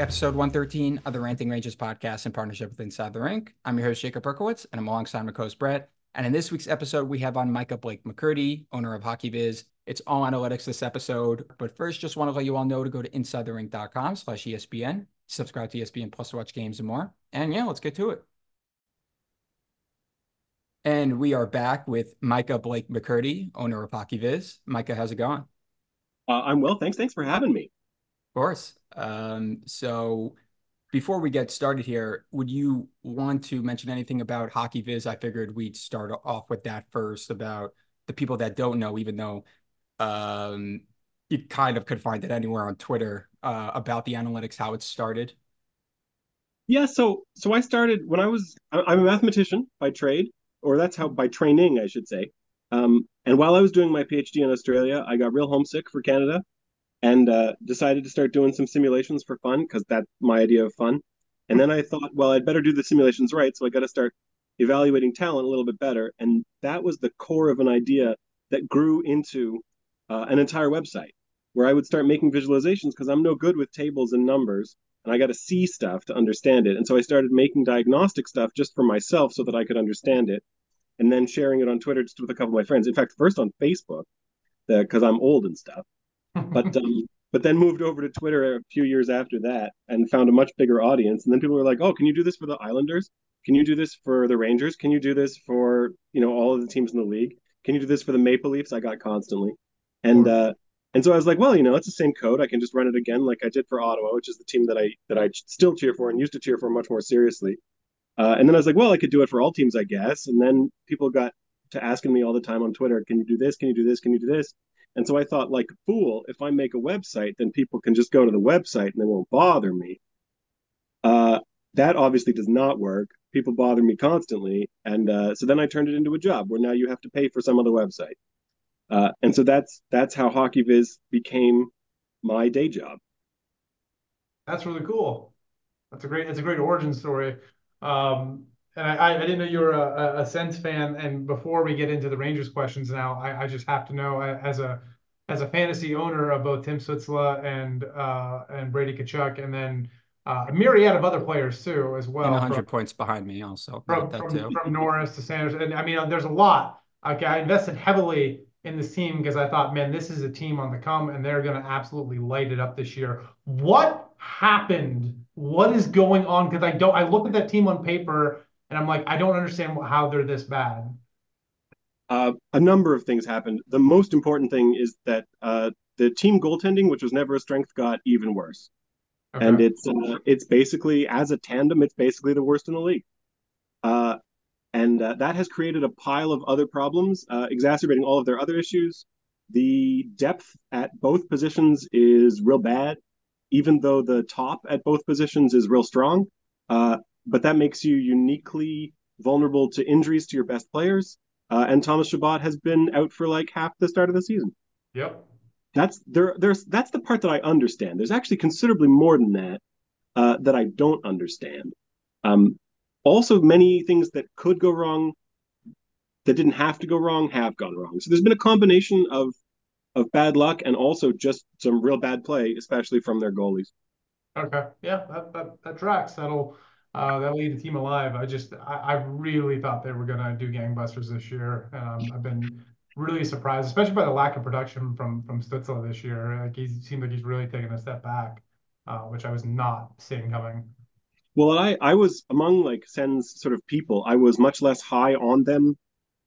episode 113 of the Ranting Rangers podcast in partnership with Inside the Rink. I'm your host, Jacob Berkowitz, and I'm alongside my co-host, Brett. And in this week's episode, we have on Micah Blake McCurdy, owner of HockeyViz. It's all analytics this episode. But first, just want to let you all know to go to InsideTheRink.com slash ESPN, subscribe to ESPN Plus to watch games and more. And yeah, let's get to it. And we are back with Micah Blake McCurdy, owner of HockeyViz. Micah, how's it going? Uh, I'm well, thanks. Thanks for having me. Of course. Um, so before we get started here, would you want to mention anything about HockeyViz? I figured we'd start off with that first about the people that don't know, even though um, you kind of could find it anywhere on Twitter uh, about the analytics, how it started. Yeah, so so I started when I was I'm a mathematician by trade, or that's how by training I should say. Um, and while I was doing my PhD in Australia, I got real homesick for Canada and uh, decided to start doing some simulations for fun because that's my idea of fun. And then I thought, well, I'd better do the simulations right, so I got to start evaluating talent a little bit better. And that was the core of an idea that grew into uh, an entire website where I would start making visualizations because I'm no good with tables and numbers, and I got to see stuff to understand it. And so I started making diagnostic stuff just for myself so that I could understand it, and then sharing it on Twitter just with a couple of my friends. In fact, first on Facebook, because I'm old and stuff but um, but then moved over to Twitter a few years after that and found a much bigger audience. And then people were like, "Oh, can you do this for the Islanders? Can you do this for the Rangers? Can you do this for you know all of the teams in the league? Can you do this for the Maple Leafs?" I got constantly, and uh, and so I was like, "Well, you know, it's the same code. I can just run it again, like I did for Ottawa, which is the team that I that I still cheer for and used to cheer for much more seriously." Uh, and then I was like, "Well, I could do it for all teams, I guess." And then people got to asking me all the time on Twitter, "Can you do this? Can you do this? Can you do this?" And so I thought, like a fool, if I make a website, then people can just go to the website and they won't bother me. Uh, that obviously does not work. People bother me constantly, and uh, so then I turned it into a job where now you have to pay for some other website. Uh, and so that's that's how HockeyViz became my day job. That's really cool. That's a great. It's a great origin story. Um, and I, I didn't know you were a, a Sens fan. And before we get into the Rangers questions now, I, I just have to know as a as a fantasy owner of both Tim Stützle and uh, and Brady Tkachuk, and then uh, a myriad of other players too, as well. And 100 points behind me also. From, from, from, Norris to Sanders. And I mean, there's a lot. Okay, I invested heavily in this team because I thought, man, this is a team on the come and they're going to absolutely light it up this year. What happened? What is going on? Because I don't, I look at that team on paper and I'm like, I don't understand how they're this bad. Uh, a number of things happened. The most important thing is that uh, the team goaltending, which was never a strength, got even worse. Okay. And it's uh, it's basically as a tandem, it's basically the worst in the league. Uh, and uh, that has created a pile of other problems, uh, exacerbating all of their other issues. The depth at both positions is real bad, even though the top at both positions is real strong. But that makes you uniquely vulnerable to injuries to your best players. Uh, and Thomas Chabot has been out for like half the start of the season. Yep. That's there. There's that's the part that I understand. There's actually considerably more than that uh, that I don't understand. Um, also, many things that could go wrong that didn't have to go wrong have gone wrong. So there's been a combination of of bad luck and also just some real bad play, especially from their goalies. Okay, yeah, that that, that tracks. That'll uh, that'll lead the team alive. I just, I, I really thought they were going to do gangbusters this year. Um, I've been really surprised, especially by the lack of production from from Stützle this year. Like he seemed like he's really taken a step back, uh, which I was not seeing coming. Well, I I was among like Sens sort of people. I was much less high on them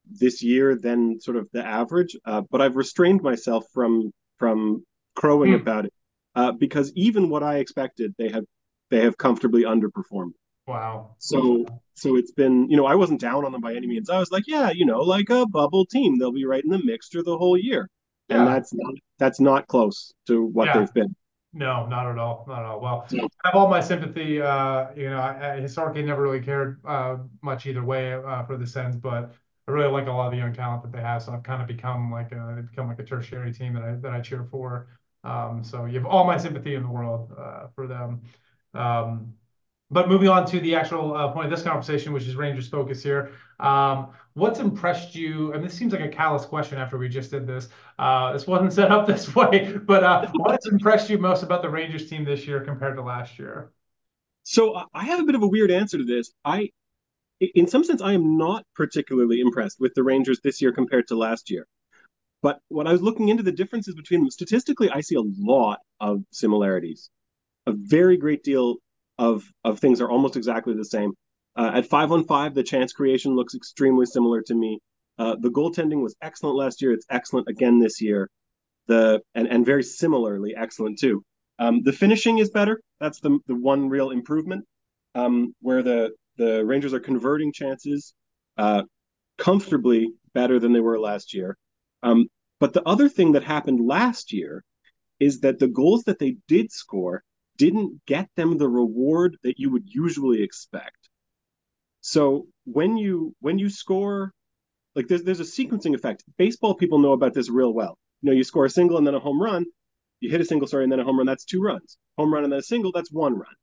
this year than sort of the average, uh, but I've restrained myself from from crowing mm. about it uh, because even what I expected, they have they have comfortably underperformed. Wow. So so it's been, you know, I wasn't down on them by any means. I was like, yeah, you know, like a bubble team, they'll be right in the mixture the whole year. Yeah. And that's not that's not close to what yeah. they've been. No, not at all. Not at all. Well, I have all my sympathy. Uh, you know, I, I historically never really cared uh, much either way uh, for the Sens, but I really like a lot of the young talent that they have. So I've kind of become like a become like a tertiary team that I that I cheer for. Um, so you have all my sympathy in the world uh, for them. Um, but moving on to the actual uh, point of this conversation, which is Rangers focus here. Um, what's impressed you? And this seems like a callous question after we just did this. Uh, this wasn't set up this way, but uh, what's impressed you most about the Rangers team this year compared to last year? So I have a bit of a weird answer to this. I, in some sense, I am not particularly impressed with the Rangers this year compared to last year. But when I was looking into the differences between them, statistically, I see a lot of similarities. A very great deal of of things are almost exactly the same. Uh, at five on five, the chance creation looks extremely similar to me. Uh, the goaltending was excellent last year. It's excellent again this year. The and and very similarly excellent too. Um, the finishing is better. That's the the one real improvement. Um, where the the Rangers are converting chances uh, comfortably better than they were last year. Um, but the other thing that happened last year is that the goals that they did score didn't get them the reward that you would usually expect. So when you when you score, like there's there's a sequencing effect. Baseball people know about this real well. You know, you score a single and then a home run. You hit a single, sorry, and then a home run. That's two runs. Home run and then a single. That's one run.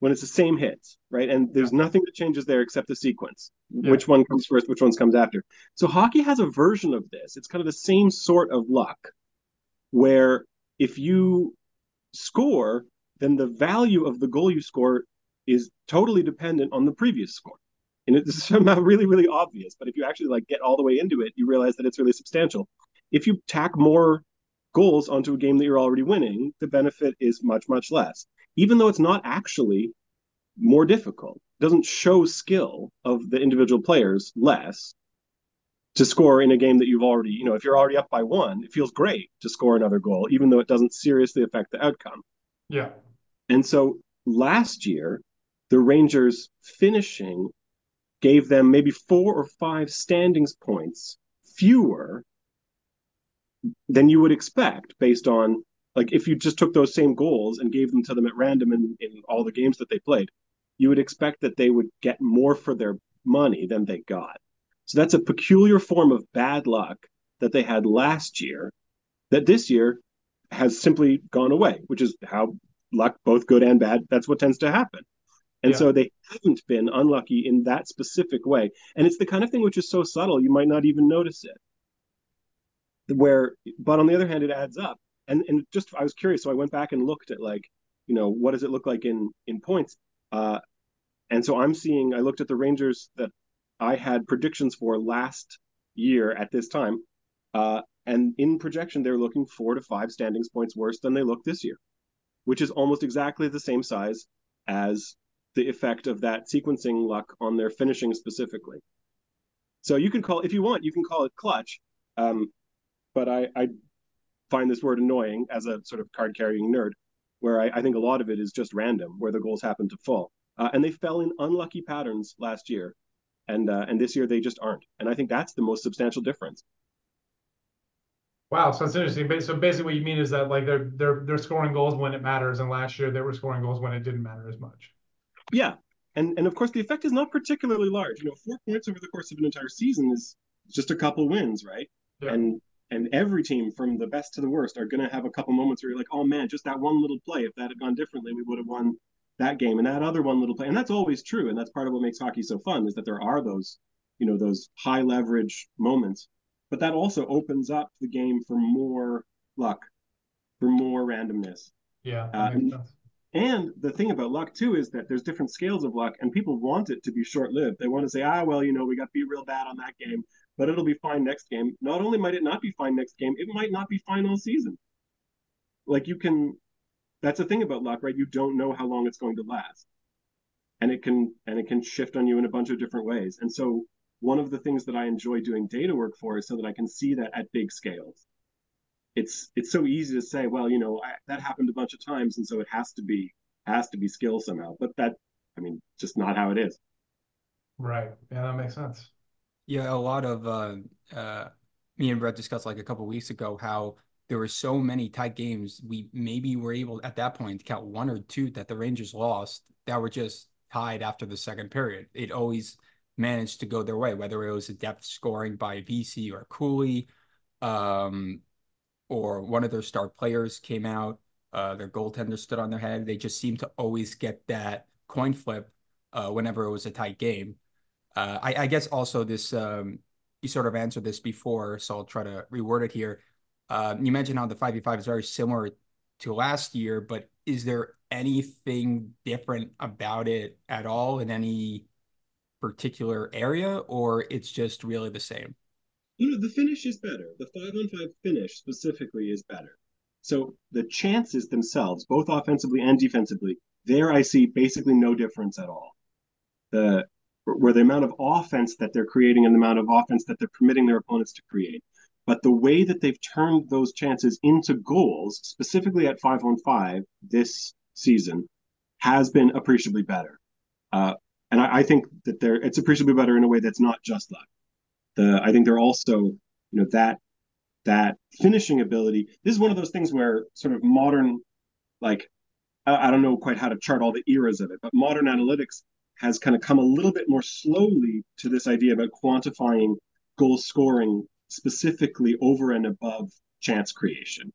When it's the same hits, right? And there's nothing that changes there except the sequence. Yeah. Which one comes first? Which ones comes after? So hockey has a version of this. It's kind of the same sort of luck, where if you score then the value of the goal you score is totally dependent on the previous score. And it's somehow really, really obvious. But if you actually like get all the way into it, you realize that it's really substantial. If you tack more goals onto a game that you're already winning, the benefit is much, much less. Even though it's not actually more difficult, it doesn't show skill of the individual players less to score in a game that you've already, you know, if you're already up by one, it feels great to score another goal, even though it doesn't seriously affect the outcome. Yeah. And so last year, the Rangers finishing gave them maybe four or five standings points fewer than you would expect based on like if you just took those same goals and gave them to them at random in, in all the games that they played, you would expect that they would get more for their money than they got. So that's a peculiar form of bad luck that they had last year that this year has simply gone away, which is how luck, both good and bad. That's what tends to happen. And yeah. so they haven't been unlucky in that specific way. And it's the kind of thing which is so subtle, you might not even notice it. Where, but on the other hand, it adds up. And and just I was curious, so I went back and looked at like, you know, what does it look like in in points? Uh, and so I'm seeing. I looked at the Rangers that I had predictions for last year at this time, uh, and in projection they're looking four to five standings points worse than they look this year which is almost exactly the same size as the effect of that sequencing luck on their finishing specifically. So you can call, if you want, you can call it clutch. Um, but I, I, find this word annoying as a sort of card carrying nerd, where I, I, think a lot of it is just random, where the goals happen to fall. Uh, and they fell in unlucky patterns last year. And, uh, and this year they just aren't. And I think that's the most substantial difference. Wow, so it's interesting. So basically, what you mean is that like they're they're they're scoring goals when it matters, and last year they were scoring goals when it didn't matter as much. Yeah, and and of course the effect is not particularly large. You know, four points over the course of an entire season is just a couple wins, right? Yeah. And and every team from the best to the worst are going to have a couple moments where you're like, oh man, just that one little play. If that had gone differently, we would have won that game. And that other one little play, and that's always true. And that's part of what makes hockey so fun is that there are those, you know, those high leverage moments but that also opens up the game for more luck, for more randomness. Yeah. Uh, and, and, the thing about luck too is that there's different scales of luck, and people want it to be short-lived. They want to say, ah, well, you know, we got beat real bad on that game, but it'll be fine next game. Not only might it not be fine next game, it might not be fine all season. Like you can, that's the thing about luck, right? You don't know how long it's going to last, and it can and it can shift on you in a bunch of different ways. And so one of the things that I enjoy doing data work for is so that I can see that at big scales. It's it's so easy to say, well, you know, I, that happened a bunch of times, and so it has to be has to be skill somehow. But that, I mean, just not how it is. Right. Yeah, that makes sense. Yeah, a lot of uh, uh, me and Brett discussed like a couple weeks ago how there were so many tight games. We maybe were able at that point to count one or two that the Rangers lost that were just tied after the second period. It always managed to go their way, whether it was a depth scoring by Vesey or Cooley, um, or one of their star players came out, uh, their goaltender stood on their head. They just seem to always get that coin flip uh, whenever it was a tight game. Uh, I, I, guess also this um, you sort of answered this before, so I'll try to reword it here. Uh, you mentioned how the five v five is very similar to last year, but is there anything different about it at all in any particular area, or it's just really the same? You know, the finish is better. The five on five finish specifically is better. So the chances themselves, both offensively and defensively, there I see basically no difference at all. The where the amount of offense that they're creating and the amount of offense that they're permitting their opponents to create. But the way that they've turned those chances into goals, specifically at five on five this season, has been appreciably better. Uh, and I, I, think that they're it's appreciably better in a way that's not just luck. The I think they're also you know that that finishing ability. This is one of those things where sort of modern, like I, I don't know quite how to chart all the eras of it, but modern analytics has kind of come a little bit more slowly to this idea about quantifying goal scoring specifically over and above chance creation.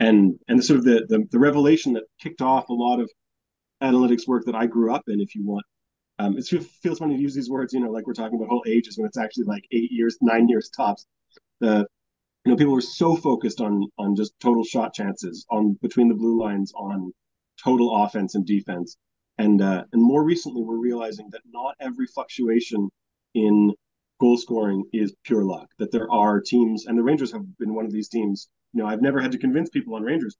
And and sort of the, the, the revelation that kicked off a lot of analytics work that I grew up in, if you want. Um, it feels funny to use these words, you know, like we're talking about whole ages when it's actually like eight years, nine years tops. The you know, people were so focused on on just total shot chances on between the blue lines on total offense and defense. And uh, and more recently, we're realizing that not every fluctuation in goal scoring is pure luck. That there are teams, and the Rangers have been one of these teams. You know, I've never had to convince people on Rangers,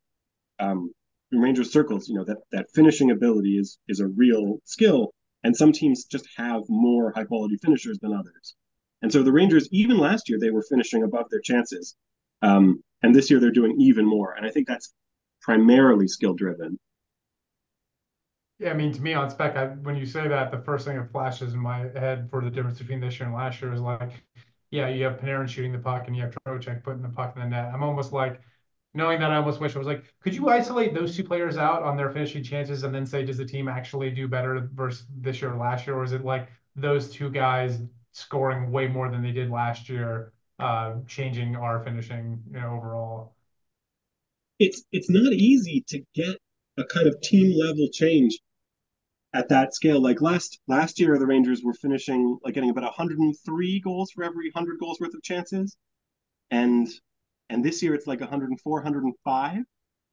um, in Rangers circles, you know, that that finishing ability is is a real skill, and some teams just have more high quality finishers than others. And so the Rangers, even last year, they were finishing above their chances, um, and this year they're doing even more. And I think that's primarily skill driven. Yeah, I mean, to me on spec, I, when you say that, the first thing that flashes in my head for the difference between this year and last year is like, yeah, you have Panarin shooting the puck and you have Trocheck putting the puck in the net. I'm almost like, knowing that, I almost wish I was like, could you isolate those two players out on their finishing chances and then say, does the team actually do better versus this year or last year, or is it like those two guys scoring way more than they did last year, uh, changing our finishing, you know, overall? It's it's not easy to get a kind of team level change at that scale. Like last last year, the Rangers were finishing like getting about 103 goals for every 100 goals worth of chances, and and this year it's like 104, 105.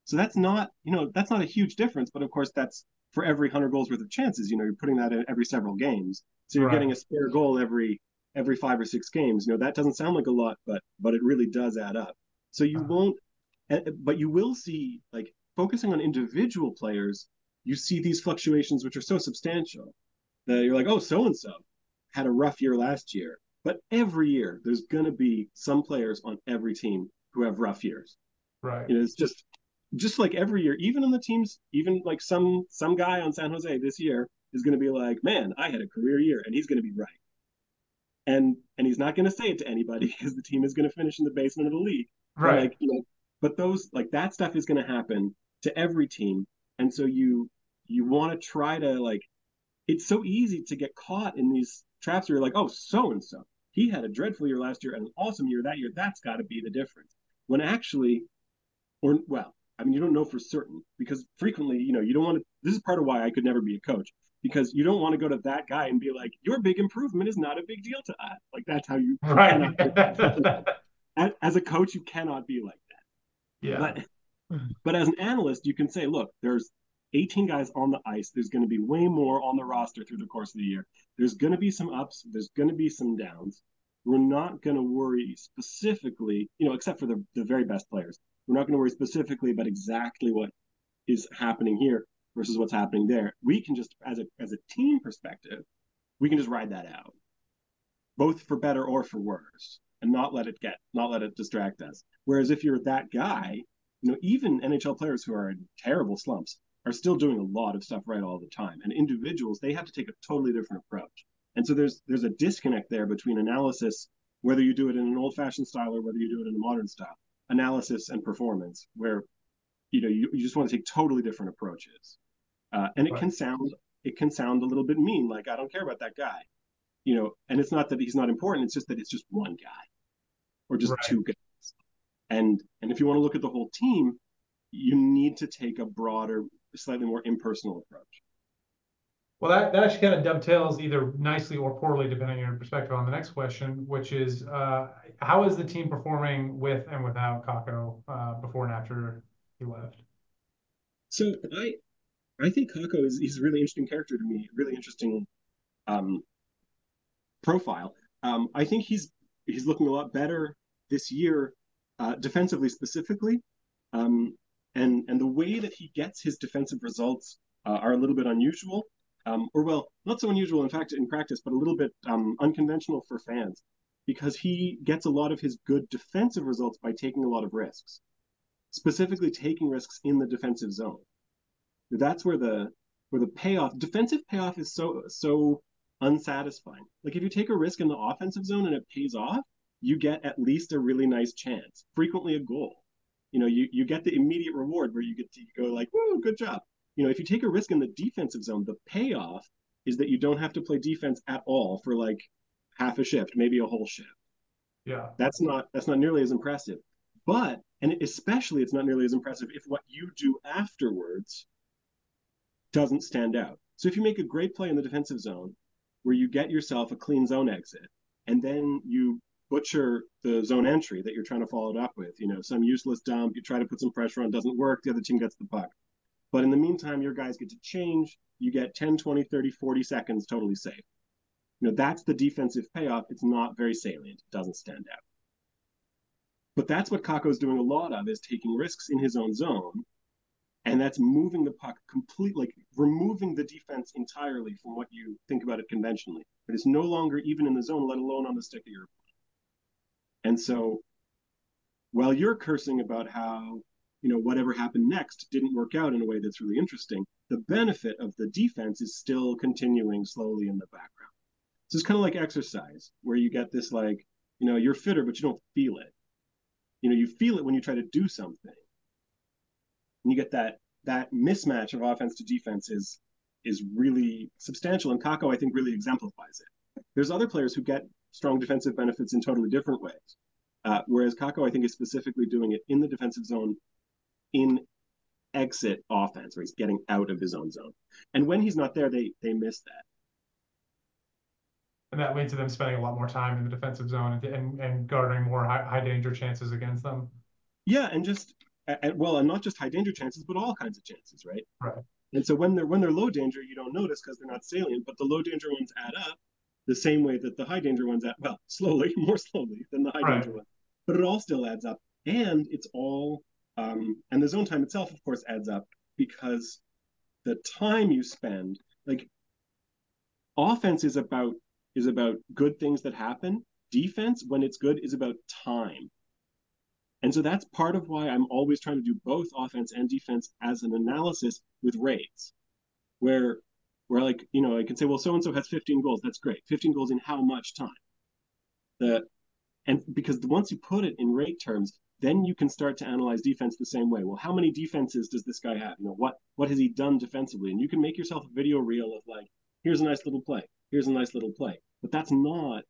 So that's not you know that's not a huge difference, but of course that's for every 100 goals worth of chances. You know you're putting that in every several games, so you're right. getting a spare goal every every five or six games. You know that doesn't sound like a lot, but but it really does add up. So you uh-huh. won't, but you will see like focusing on individual players you see these fluctuations which are so substantial that you're like, oh, so and so had a rough year last year. But every year, there's going to be some players on every team who have rough years. Right. You know, it's just just like every year, even on the teams, even like some some guy on San Jose this year is going to be like, man, I had a career year, and he's going to be right. And and he's not going to say it to anybody because the team is going to finish in the basement of the league. Right. Like, you know, but those like that stuff is going to happen to every team and so you you want to try to like it's so easy to get caught in these traps where you're like oh so and so he had a dreadful year last year and an awesome year that year that's got to be the difference when actually or well i mean you don't know for certain because frequently you know you don't want to this is part of why i could never be a coach because you don't want to go to that guy and be like your big improvement is not a big deal to us like that's how you right as, as a coach you cannot be like that yeah but hmm. but as an analyst, you can say, look, there's 18 guys on the ice. There's going to be way more on the roster through the course of the year. There's going to be some ups. There's going to be some downs. We're not going to worry specifically, you know, except for the, the very best players. We're not going to worry specifically about exactly what is happening here versus what's happening there. We can just, as a as a team perspective, we can just ride that out, both for better or for worse, and not let it get, not let it distract us. Whereas if you're that guy you know, even NHL players who are in terrible slumps are still doing a lot of stuff right all the time. And individuals, they have to take a totally different approach. And so there's there's a disconnect there between analysis, whether you do it in an old-fashioned style or whether you do it in a modern style, analysis and performance, where you know you, you just want to take totally different approaches. Uh, and it right. can sound it can sound a little bit mean, like I don't care about that guy, you know. And it's not that he's not important; it's just that it's just one guy, or just right. two guys. And and if you want to look at the whole team, you need to take a broader, slightly more impersonal approach. Well, that, that actually kind of dovetails either nicely or poorly, depending on your perspective on the next question, which is uh, how is the team performing with and without Kakko uh, before and after he left? So I I think Kakko is he's a really interesting character to me, really interesting um, profile. Um, I think he's he's looking a lot better this year, uh, defensively specifically, um, and and the way that he gets his defensive results uh, are a little bit unusual um, or well, not so unusual in fact in practice, but a little bit um, unconventional for fans, because he gets a lot of his good defensive results by taking a lot of risks, specifically taking risks in the defensive zone. That's where the where the payoff, defensive payoff, is so so unsatisfying. Like if you take a risk in the offensive zone and it pays off, you get at least a really nice chance, frequently a goal. You know, you, you get the immediate reward where you get to go like, "Whoa, good job!" You know, if you take a risk in the defensive zone, the payoff is that you don't have to play defense at all for like half a shift, maybe a whole shift. Yeah. That's not that's not nearly as impressive. But and especially it's not nearly as impressive if what you do afterwards doesn't stand out. So if you make a great play in the defensive zone where you get yourself a clean zone exit and then you butcher the zone entry that you're trying to follow it up with, you know, some useless dump, you try to put some pressure on, doesn't work, the other team gets the puck. But in the meantime, your guys get to change. You get 10, 20, 30, 40 seconds totally safe. You know, that's the defensive payoff. It's not very salient. It doesn't stand out. But that's what Kakko's doing a lot of is taking risks in his own zone. And that's moving the puck completely, like removing the defense entirely from what you think about it conventionally. But it's no longer even in the zone, let alone on the stick of your opponent. And so while you're cursing about how you know whatever happened next didn't work out in a way that's really interesting the benefit of the defense is still continuing slowly in the background. So it's kind of like exercise where you get this like you know you're fitter but you don't feel it. You know you feel it when you try to do something. And you get that that mismatch of offense to defense is is really substantial and Kakko I think really exemplifies it. There's other players who get strong defensive benefits in totally different ways. Uh, whereas Kakko I think is specifically doing it in the defensive zone in exit offense where he's getting out of his own zone. And when he's not there, they they miss that. And that leads to them spending a lot more time in the defensive zone and and, and garnering more high, high danger chances against them. Yeah, and just and, well, and not just high danger chances, but all kinds of chances, right? Right. And so when they're when they're low danger, you don't notice because they're not salient, but the low danger ones add up the same way that the high danger ones add well, slowly, more slowly than the high right. danger ones. But it all still adds up. And it's all um, and the zone time itself, of course, adds up because the time you spend, like offense is about is about good things that happen. Defense, when it's good, is about time. And so that's part of why I'm always trying to do both offense and defense as an analysis with rates, where where like you know I can say, well, so and so has 15 goals. That's great. 15 goals in how much time? The and because once you put it in rate terms, then you can start to analyze defense the same way. Well, how many defenses does this guy have? You know, what what has he done defensively? And you can make yourself a video reel of like, here's a nice little play, here's a nice little play. But that's not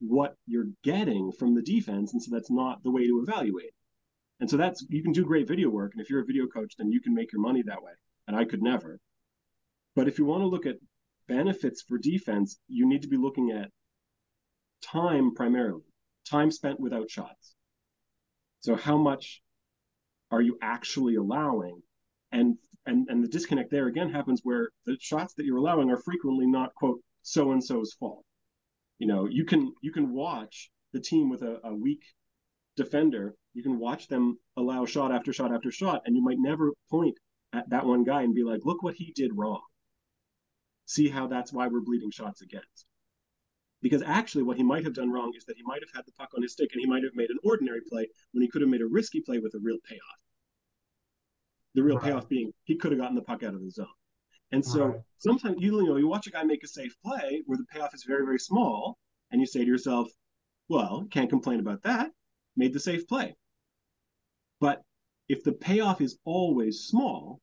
what you're getting from the defense, and so that's not the way to evaluate. And so that's you can do great video work, and if you're a video coach, then you can make your money that way. And I could never. But if you want to look at benefits for defense, you need to be looking at time primarily, time spent without shots so how much are you actually allowing? And and and the disconnect there again happens where the shots that you're allowing are frequently not quote so and so's fault. You know, you can you can watch the team with a, a weak defender, you can watch them allow shot after shot after shot, and you might never point at that one guy and be like, look what he did wrong. See how that's why we're bleeding shots against. Because actually, what he might have done wrong is that he might have had the puck on his stick and he might have made an ordinary play when he could have made a risky play with a real payoff. The real right. payoff being he could have gotten the puck out of the zone. And so right. sometimes you, know you watch a guy make a safe play where the payoff is very very small, and you say to yourself, "Well, can't complain about that. Made the safe play." But if the payoff is always small,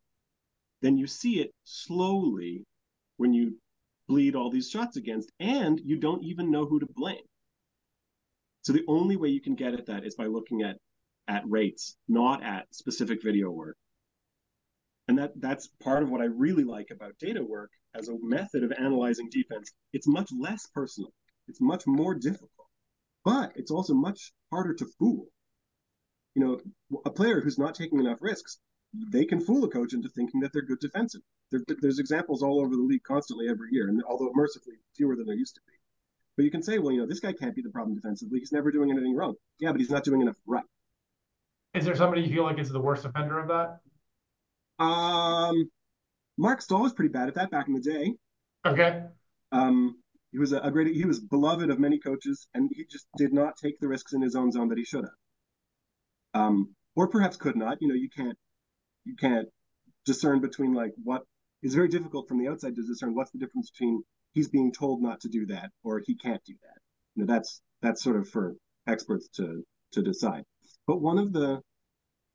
then you see it slowly when you bleed all these shots against, and you don't even know who to blame. So the only way you can get at that is by looking at at rates, not at specific video work. And that that's part of what I really like about data work as a method of analyzing defense. It's much less personal. It's much more difficult, but it's also much harder to fool. You know, a player who's not taking enough risks, they can fool a coach into thinking that they're good defensive. There, there's examples all over the league constantly every year, and although mercifully fewer than there used to be. But you can say, well, you know, this guy can't be the problem defensively. He's never doing anything wrong. Yeah, but he's not doing enough right. Is there somebody you feel like is the worst offender of that? Um, Marc Staal was pretty bad at that back in the day. Okay. Um, he was a, a great. He was beloved of many coaches, and he just did not take the risks in his own zone that he should have. Um, or perhaps could not. You know, you can't you can't discern between like what is very difficult from the outside to discern what's the difference between he's being told not to do that or he can't do that. You know, that's that's sort of for experts to to decide. But one of the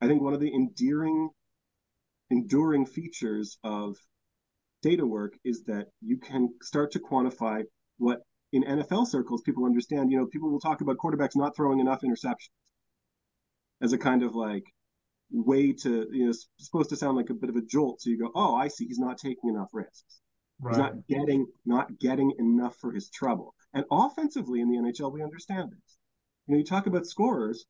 I think one of the endearing enduring features of data work is that you can start to quantify what in NFL circles people understand. You know, people will talk about quarterbacks not throwing enough interceptions as a kind of like way to you know it's supposed to sound like a bit of a jolt. So you go, oh, I see, he's not taking enough risks. Right. He's not getting not getting enough for his trouble. And offensively in the NHL, we understand this. You know, you talk about scorers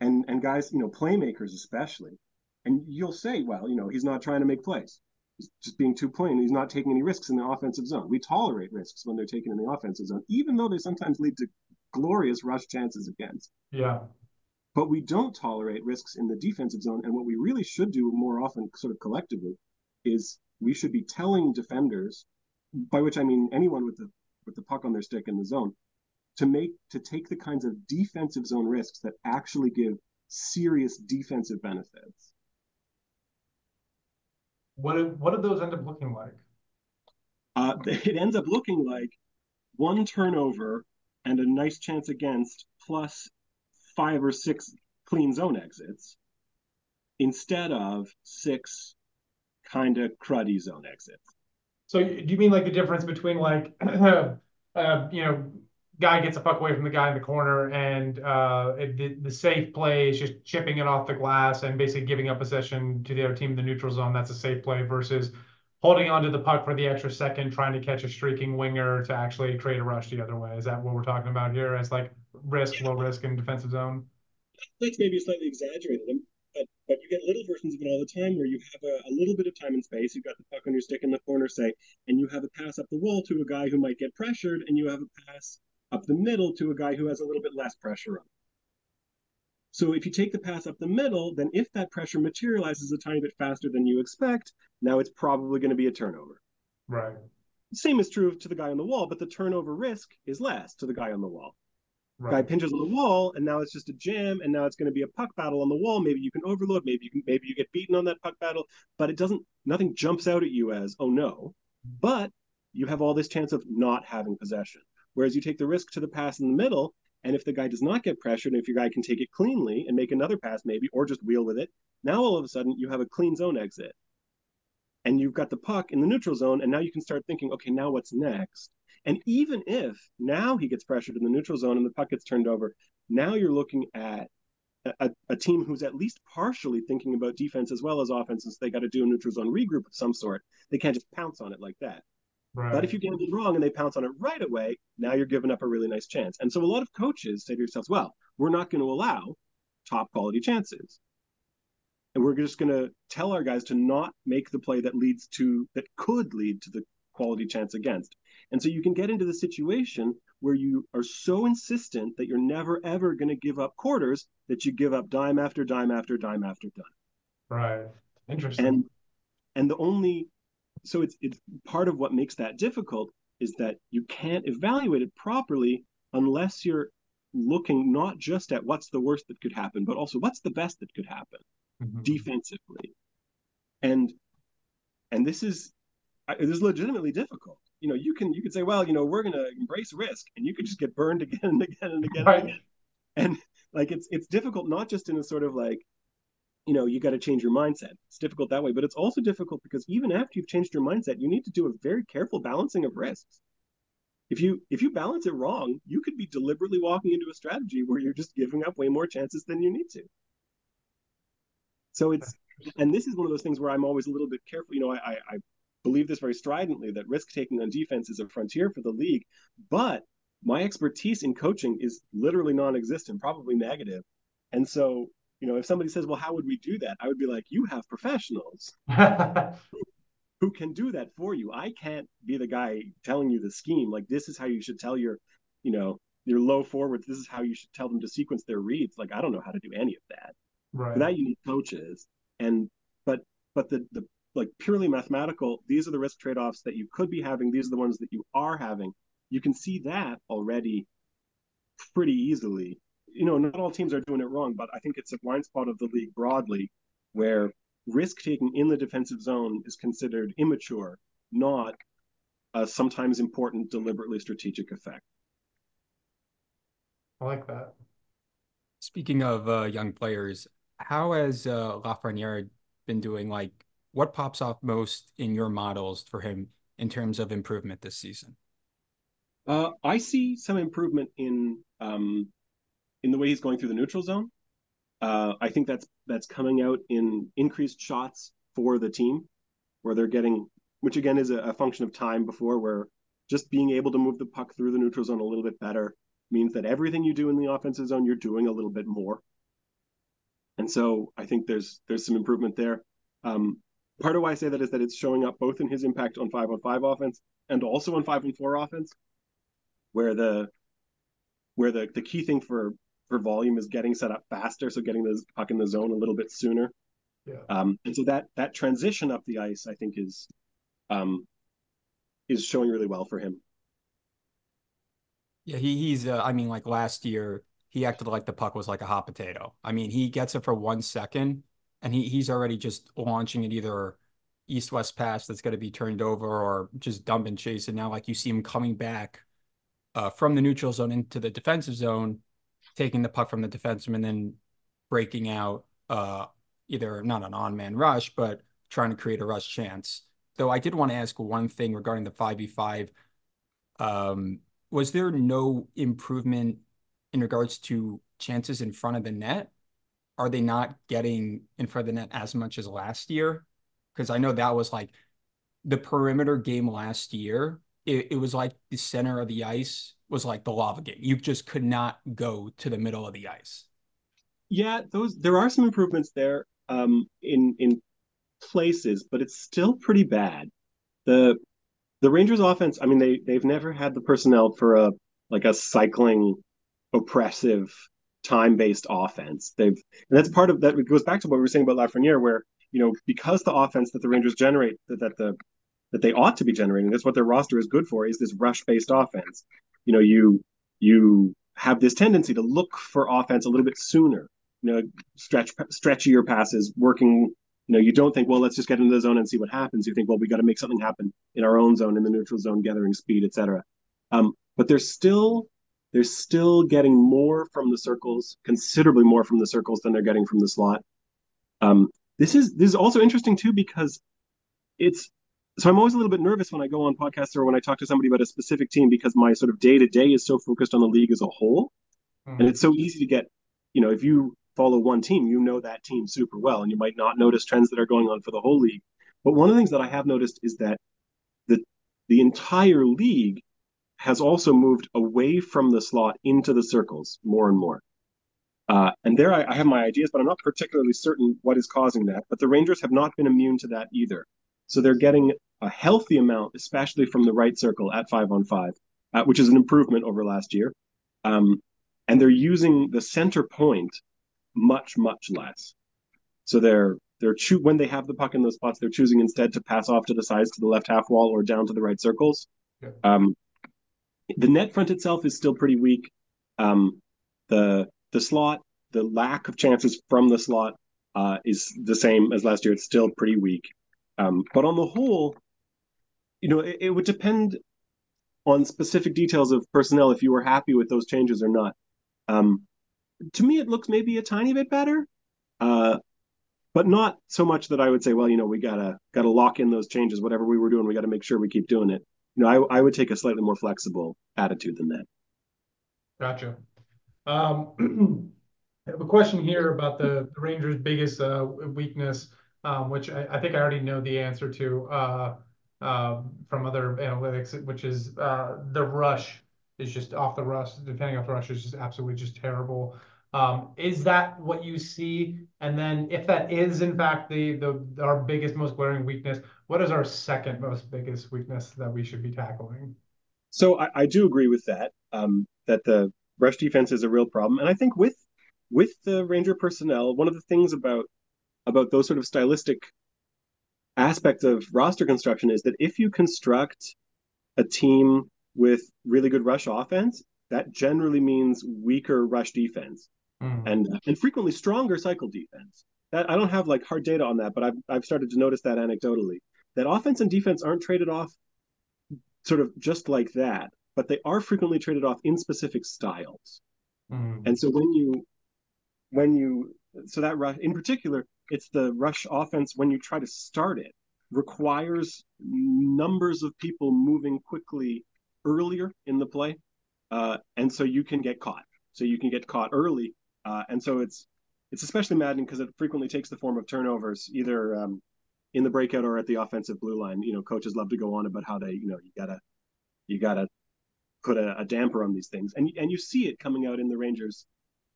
and and guys, you know, playmakers especially, and you'll say, well, you know, he's not trying to make plays. He's just being too plain. He's not taking any risks in the offensive zone. We tolerate risks when they're taken in the offensive zone, even though they sometimes lead to glorious rush chances against. Yeah. But we don't tolerate risks in the defensive zone. And what we really should do more often, sort of collectively, is we should be telling defenders, by which I mean anyone with the with the puck on their stick in the zone, to make to take the kinds of defensive zone risks that actually give serious defensive benefits. What do, what do those end up looking like? Uh, it ends up looking like one turnover and a nice chance against plus five or six clean zone exits instead of six kind of cruddy zone exits. So do you mean like the difference between like, uh, you know, guy gets a puck away from the guy in the corner and uh, the, the safe play is just chipping it off the glass and basically giving up possession to the other team in the neutral zone. That's a safe play versus holding onto the puck for the extra second, trying to catch a streaking winger to actually create a rush the other way. Is that what we're talking about here as like risk, low risk in defensive zone? That's maybe slightly exaggerated, but, but you get little versions of it all the time where you have a, a little bit of time and space. You've got the puck on your stick in the corner, say, and you have a pass up the wall to a guy who might get pressured, and you have a pass up the middle to a guy who has a little bit less pressure on. So if you take the pass up the middle, then if that pressure materializes a tiny bit faster than you expect, now it's probably going to be a turnover. Right. Same is true to the guy on the wall, but the turnover risk is less to the guy on the wall. Right. Guy pinches on the wall, and now it's just a jam, and now it's going to be a puck battle on the wall. Maybe you can overload, maybe you can, maybe you get beaten on that puck battle, but it doesn't. Nothing jumps out at you as oh no, but you have all this chance of not having possession. Whereas you take the risk to the pass in the middle, and if the guy does not get pressured, and if your guy can take it cleanly and make another pass, maybe, or just wheel with it, now all of a sudden you have a clean zone exit. And you've got the puck in the neutral zone, and now you can start thinking, okay, now what's next? And even if now he gets pressured in the neutral zone and the puck gets turned over, now you're looking at a, a team who's at least partially thinking about defense as well as offense, since they got to do a neutral zone regroup of some sort. They can't just pounce on it like that. Right. But if you gamble wrong and they pounce on it right away, now you're giving up a really nice chance. And so a lot of coaches say to yourselves, well, we're not going to allow top quality chances. And we're just going to tell our guys to not make the play that leads to, that could lead to the quality chance against. And so you can get into the situation where you are so insistent that you're never ever going to give up quarters that you give up dime after dime after dime after dime. Right. Interesting. And and the only so it's it's part of what makes that difficult is that you can't evaluate it properly unless you're looking not just at what's the worst that could happen, but also what's the best that could happen mm-hmm. defensively. And and this is this is legitimately difficult. You know, you can you can say, well, you know, we're going to embrace risk, and you could just get burned again and again and again, right. and again. And like it's it's difficult not just in a sort of like you know you got to change your mindset it's difficult that way but it's also difficult because even after you've changed your mindset you need to do a very careful balancing of risks if you if you balance it wrong you could be deliberately walking into a strategy where you're just giving up way more chances than you need to so it's and this is one of those things where I'm always a little bit careful. You know, I, I believe this very stridently that risk taking on defense is a frontier for the league, but my expertise in coaching is literally non-existent, probably negative. And so, you know, if somebody says, "Well, how would we do that?" I would be like, "You have professionals who can do that for you. I can't be the guy telling you the scheme. Like this is how you should tell your, you know, your low forwards. This is how you should tell them to sequence their reads. Like I don't know how to do any of that. Right. For that you need coaches. And but but the the like purely mathematical, these are the risk trade-offs that you could be having. These are the ones that you are having. You can see that already pretty easily. You know, not all teams are doing it wrong, but I think it's a blind spot of the league broadly where risk taking in the defensive zone is considered immature, not a sometimes important, deliberately strategic effect. I like that. Speaking of uh, young players, how has uh, Lafreniere been doing? Like, what pops off most in your models for him in terms of improvement this season? Uh, I see some improvement in um, in the way he's going through the neutral zone. Uh, I think that's that's coming out in increased shots for the team, where they're getting, which again is a, a function of time before, where just being able to move the puck through the neutral zone a little bit better means that everything you do in the offensive zone, you're doing a little bit more. And so I think there's there's some improvement there. Um, part of why I say that is that it's showing up both in his impact on five on five offense and also on five on four offense, where the where the the key thing for for volume is getting set up faster, so getting the puck in the zone a little bit sooner. Yeah. Um, and so that that transition up the ice, I think, is um, is showing really well for him. Yeah, he, he's. Uh, I mean, like last year, he acted like the puck was like a hot potato. I mean, he gets it for one second, and he he's already just launching it either east west pass that's going to be turned over or just dump and chase. And now, like you see him coming back uh, from the neutral zone into the defensive zone, taking the puck from the defenseman, and then breaking out uh, either not an on man rush, but trying to create a rush chance. Though I did want to ask one thing regarding the five v five. Um, was there no improvement in regards to chances in front of the net? Are they not getting in front of the net as much as last year? Because I know that was like the perimeter game last year. It, it was like the center of the ice was like the lava game. You just could not go to the middle of the ice. Yeah, those there are some improvements there um, in in places, but it's still pretty bad. The the Rangers offense, I mean, they they've never had the personnel for a like a cycling, oppressive, time based offense. They've and that's part of that. It goes back to what we were saying about Lafreniere, where you know because the offense that the Rangers generate that, that the that they ought to be generating, that's what their roster is good for, is this rush based offense. You know, you you have this tendency to look for offense a little bit sooner. You know, stretch stretchier passes, working you know, you don't think, well, let's just get into the zone and see what happens. You think, well, we got to make something happen in our own zone, in the neutral zone, gathering speed, etc. Um, but they're still they're still getting more from the circles, considerably more from the circles than they're getting from the slot. Um, this is this is also interesting too because it's so I'm always a little bit nervous when I go on podcasts or when I talk to somebody about a specific team because my sort of day to day is so focused on the league as a whole, mm-hmm. and it's so easy to get, you know, if you follow one team, you know that team super well, and you might not notice trends that are going on for the whole league. But one of the things that I have noticed is that the the entire league has also moved away from the slot into the circles more and more. Uh, and there I, I, have my ideas, but I'm not particularly certain what is causing that. But the Rangers have not been immune to that either. So they're getting a healthy amount, especially from the right circle at five on five, uh, which is an improvement over last year. Um, and they're using the center point much much less. So they're they're cho- when they have the puck in those spots, they're choosing instead to pass off to the sides to the left half wall or down to the right circles. Yeah. Um, the net front itself is still pretty weak. Um, the the slot, the lack of chances from the slot uh, is the same as last year. It's still pretty weak. Um, but on the whole, you know, it, it, would depend on specific details of personnel if you were happy with those changes or not. Um, to me, it looks maybe a tiny bit better, uh, but not so much that I would say, well, you know, we gotta gotta lock in those changes. Whatever we were doing, we got to make sure we keep doing it. You know, I, I would take a slightly more flexible attitude than that. Gotcha. Um, I have a question here about the, the Rangers' biggest uh, weakness. um, which I, I, think I already know the answer to uh, uh, from other analytics, which is uh, the rush is just off the rush. Depending off the rush is just absolutely just terrible. Um, is that what you see? And then if that is in fact our biggest, most glaring weakness, what is our second most biggest weakness that we should be tackling? So I, do agree with that. Um, that the rush defense is a real problem, and I think with the Ranger personnel, one of the things about those sort of stylistic aspects of roster construction is that if you construct a team with really good rush offense, that generally means weaker rush defense mm. and and frequently stronger cycle defense. That I don't have like hard data on that, but I've I've started to notice that anecdotally that offense and defense aren't traded off sort of just like that, but they are frequently traded off in specific styles. Mm. And so when you when you so that rush in particular, it's the rush offense when you try to start it requires numbers of people moving quickly earlier in the play, uh, and so you can get caught. So you can get caught early, uh, and so it's it's especially maddening because it frequently takes the form of turnovers, either um, in the breakout or at the offensive blue line. You know, coaches love to go on about how they, you know, you gotta you gotta put a, a damper on these things, and and you see it coming out in the Rangers.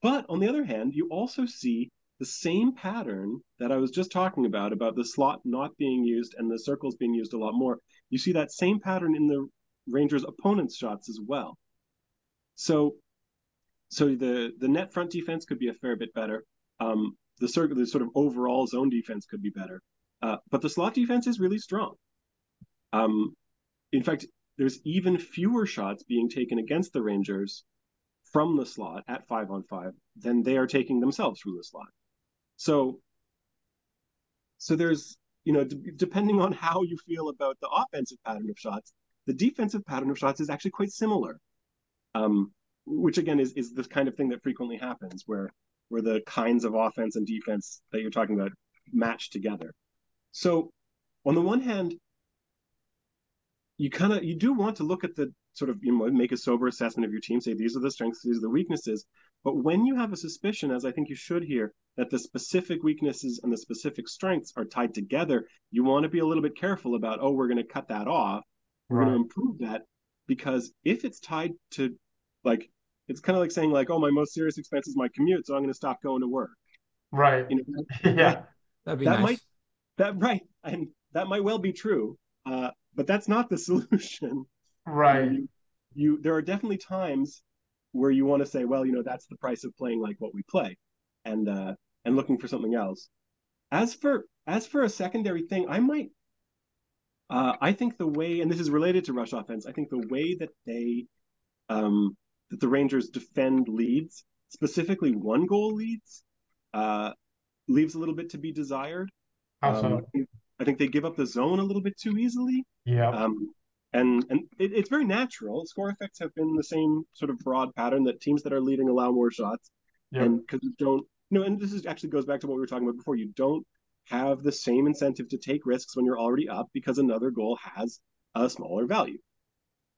But on the other hand, you also see the same pattern that I was just talking about, about the slot not being used and the circles being used a lot more. You see that same pattern in the Rangers' opponents' shots as well. So so the the net front defense could be a fair bit better. Um, the, sort the sort of overall zone defense could be better, uh, but the slot defense is really strong. Um, in fact, there's even fewer shots being taken against the Rangers from the slot at five on five than they are taking themselves from the slot. So, so there's you know d- depending on how you feel about the offensive pattern of shots, the defensive pattern of shots is actually quite similar. Um, which again is is this kind of thing that frequently happens where where the kinds of offense and defense that you're talking about match together. So on the one hand, you kind of you do want to look at the sort of you know make a sober assessment of your team, say these are the strengths, these are the weaknesses. But when you have a suspicion, as I think you should here, that the specific weaknesses and the specific strengths are tied together, you want to be a little bit careful about, oh, we're going to cut that off. We're right. going to improve that because if it's tied to like it's kind of like saying like, oh, my most serious expense is my commute, so I'm going to stop going to work. Right. You know, yeah. That'd be that nice. might that right, and that might well be true, uh, but that's not the solution. Right. You, you there are definitely times where you want to say, well, you know, that's the price of playing like what we play, and uh, and looking for something else. As for as for a secondary thing, I might. Uh, I think the way, and this is related to rush offense, I think the way that they um, that the Rangers defend leads, specifically one goal leads, uh, leaves a little bit to be desired. How so? Um, I think they give up the zone a little bit too easily. Yeah. Um, and and it, it's very natural. Score effects have been the same sort of broad pattern that teams that are leading allow more shots. Yep. And because you don't, you know, and this is actually goes back to what we were talking about before. You don't have the same incentive to take risks when you're already up because another goal has a smaller value.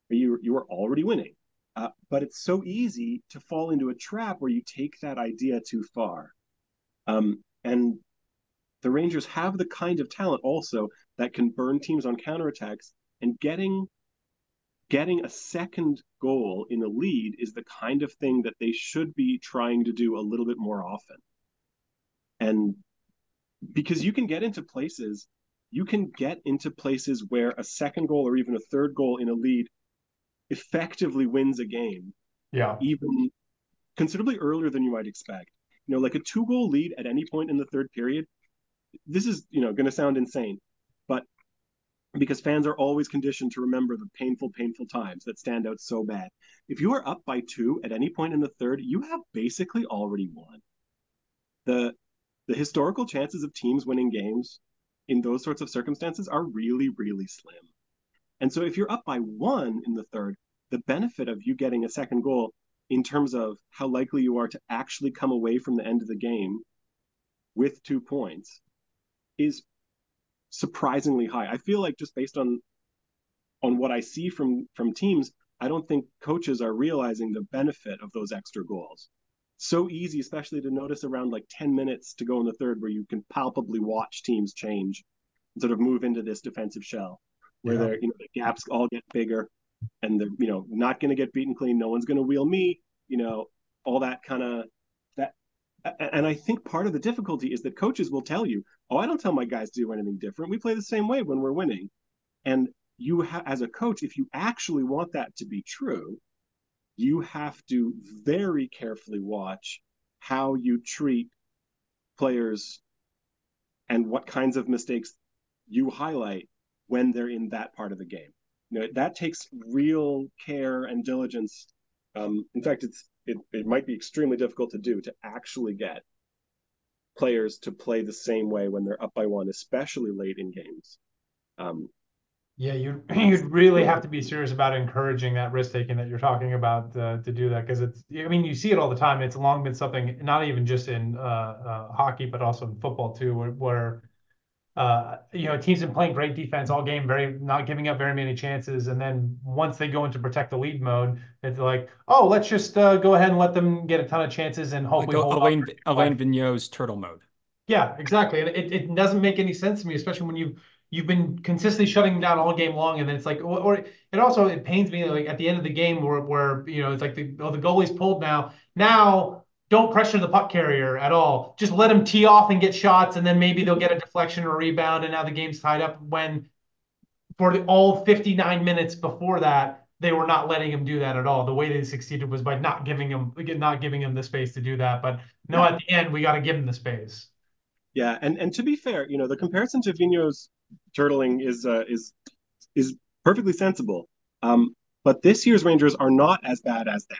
You you are already winning. Uh, but it's so easy to fall into a trap where you take that idea too far. Um, and the Rangers have the kind of talent also that can burn teams on counterattacks and getting getting a second goal in a lead is the kind of thing that they should be trying to do a little bit more often. And because you can get into places, you can get into places where a second goal or even a third goal in a lead effectively wins a game. Yeah. Even considerably earlier than you might expect. You know, like a two goal lead at any point in the third period. This is, you know, going to sound insane, but because fans are always conditioned to remember the painful, painful times that stand out so bad. If you are up by two at any point in the third, you have basically already won. The the historical chances of teams winning games in those sorts of circumstances are really, really slim. And so if you're up by one in the third, the benefit of you getting a second goal in terms of how likely you are to actually come away from the end of the game with two points is surprisingly high. I feel like just based on on what I see from from teams, I don't think coaches are realizing the benefit of those extra goals. so easy, especially to notice around like 10 minutes to go in the third, where you can palpably watch teams change and sort of move into this defensive shell where yeah. they're, you know, the gaps all get bigger and they're, you know, not going to get beaten clean. No one's going to wheel me, you know, all that kind of that. And I think part of the difficulty is that coaches will tell you, oh, I don't tell my guys to do anything different. We play the same way when we're winning. And you, ha- as a coach, if you actually want that to be true, you have to very carefully watch how you treat players and what kinds of mistakes you highlight when they're in that part of the game. You know, that takes real care and diligence. Um, in fact, it's it, it might be extremely difficult to do to actually get players to play the same way when they're up by one, especially late in games. Um, yeah, you you'd really have to be serious about encouraging that risk taking that you're talking about uh, to do that because it's I mean you see it all the time. It's long been something not even just in uh, uh, hockey but also in football too, where, where uh, you know teams been playing great defense all game, very not giving up very many chances, and then once they go into protect the lead mode, it's like oh let's just uh, go ahead and let them get a ton of chances and hopefully like hold Alain, Alain Vigneault's turtle mode. Yeah, exactly, and it, it doesn't make any sense to me, especially when you've you've been consistently shutting down all game long, and then it's like, or, it also it pains me like at the end of the game where where you know it's like the oh the goalie's pulled now. Now don't pressure the puck carrier at all. Just let him tee off and get shots, and then maybe they'll get a deflection or rebound, and now the game's tied up. When for the, all 59 minutes before that, they were not letting him do that at all. The way they succeeded was by not giving him not giving him the space to do that. But no, at the end, we got to give him the space. Yeah, and and to be fair, you know, the comparison to Vino's turtling is uh, is is perfectly sensible. Um, but this year's Rangers are not as bad as that.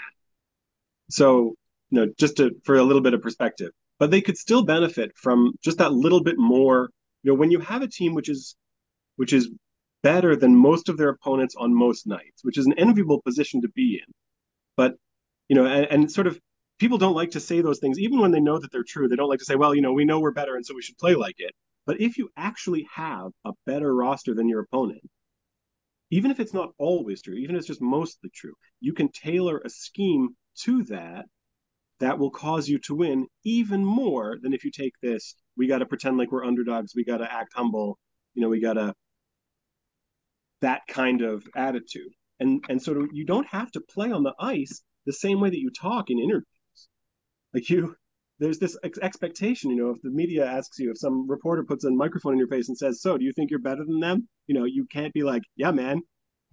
So, you know, just to for a little bit of perspective, but they could still benefit from just that little bit more. You know, when you have a team which is which is better than most of their opponents on most nights, which is an enviable position to be in. But you know, and, and sort of people don't like to say those things, even when they know that they're true. They don't like to say, "Well, you know, we know we're better, and so we should play like it." But if you actually have a better roster than your opponent, even if it's not always true, even if it's just mostly true, you can tailor a scheme to that that will cause you to win even more than if you take this we got to pretend like we're underdogs we got to act humble you know we got to that kind of attitude and and so you don't have to play on the ice the same way that you talk in interviews like you there's this ex- expectation, you know, if the media asks you, if some reporter puts a microphone in your face and says, "So, do you think you're better than them?" You know, you can't be like, "Yeah, man."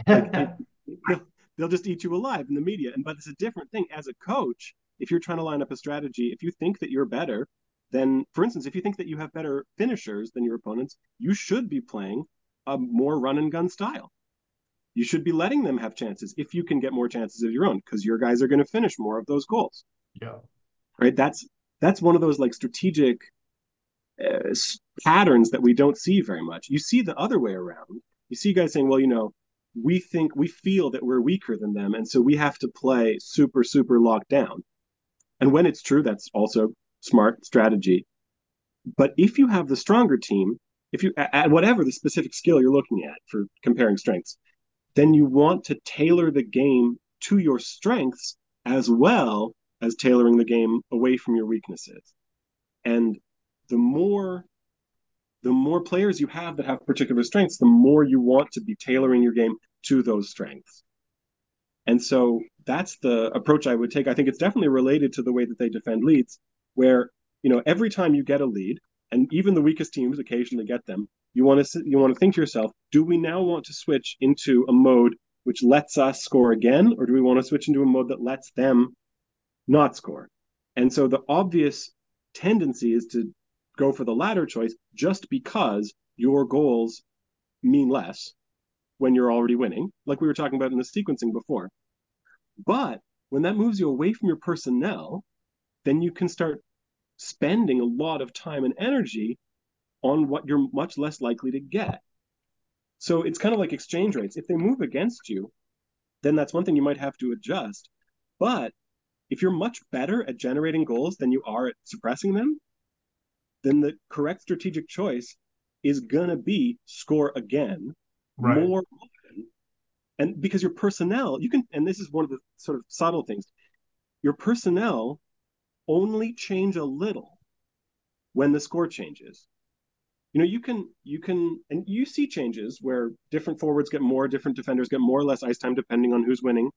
Like, they'll, they'll just eat you alive in the media. And but it's a different thing as a coach. If you're trying to line up a strategy, if you think that you're better, then, for instance, if you think that you have better finishers than your opponents, you should be playing a more run and gun style. You should be letting them have chances if you can get more chances of your own, because your guys are going to finish more of those goals. Yeah. Right. That's that's one of those like strategic uh, patterns that we don't see very much. You see the other way around. You see guys saying, well, you know, we think we feel that we're weaker than them, and so we have to play super, super locked down. And when it's true, that's also smart strategy. But if you have the stronger team, if you at whatever the specific skill you're looking at for comparing strengths, then you want to tailor the game to your strengths as well as tailoring the game away from your weaknesses. And the more the more players you have that have particular strengths, the more you want to be tailoring your game to those strengths. And so that's the approach I would take. I think it's definitely related to the way that they defend leads, where you know every time you get a lead, and even the weakest teams occasionally get them, you want to you want to think to yourself, do we now want to switch into a mode which lets us score again, or do we want to switch into a mode that lets them not score. And so the obvious tendency is to go for the latter choice just because your goals mean less when you're already winning, like we were talking about in the sequencing before. But when that moves you away from your personnel, then you can start spending a lot of time and energy on what you're much less likely to get. So it's kind of like exchange rates. If they move against you, then that's one thing you might have to adjust. But if you're much better at generating goals than you are at suppressing them, then the correct strategic choice is going to be score again right. more. And because your personnel, you can, and this is one of the sort of subtle things, your personnel only change a little when the score changes. You know, you can you can and you see changes where different forwards get more, different defenders get more or less ice time depending on who's winning.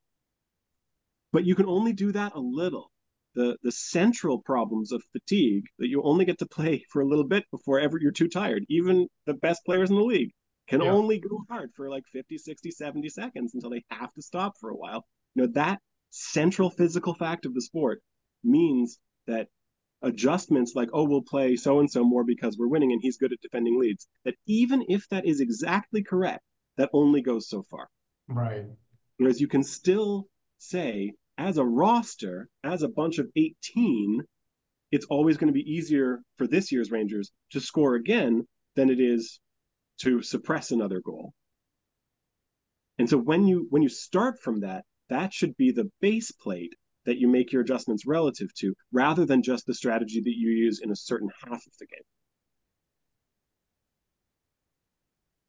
But you can only do that a little. The the central problems of fatigue that you only get to play for a little bit before ever you're too tired. Even the best players in the league can yeah. only go hard for like 50, 60, 70 seconds until they have to stop for a while. You know, that central physical fact of the sport means that adjustments like, oh, we'll play so and so more because we're winning and he's good at defending leads, that even if that is exactly correct, that only goes so far. Right. Whereas you can still say, as a roster, as a bunch of 18, it's always going to be easier for this year's Rangers to score again than it is to suppress another goal. And so when you when you start from that, that should be the base plate that you make your adjustments relative to, rather than just the strategy that you use in a certain half of the game.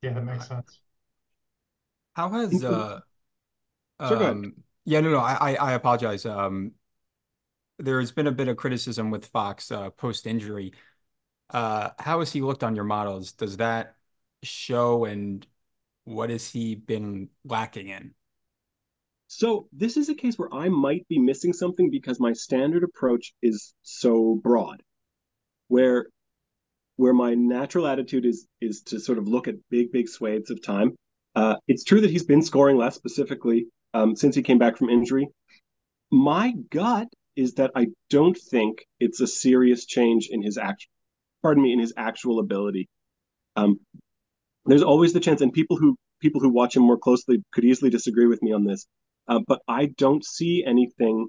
Yeah, that makes sense. How has uh, um, yeah, no, no, I, I apologize. Um, there's been a bit of criticism with Fox uh, post injury. Uh, how has he looked on your models? Does that show, and what has he been lacking in? So this is a case where I might be missing something because my standard approach is so broad, where where my natural attitude is is to sort of look at big big swathes of time. Uh, it's true that he's been scoring less specifically um, since he came back from injury. My gut is that I don't think it's a serious change in his actual, pardon me, in his actual ability. Um, there's always the chance, and people who people who watch him more closely could easily disagree with me on this. Uh, but I don't see anything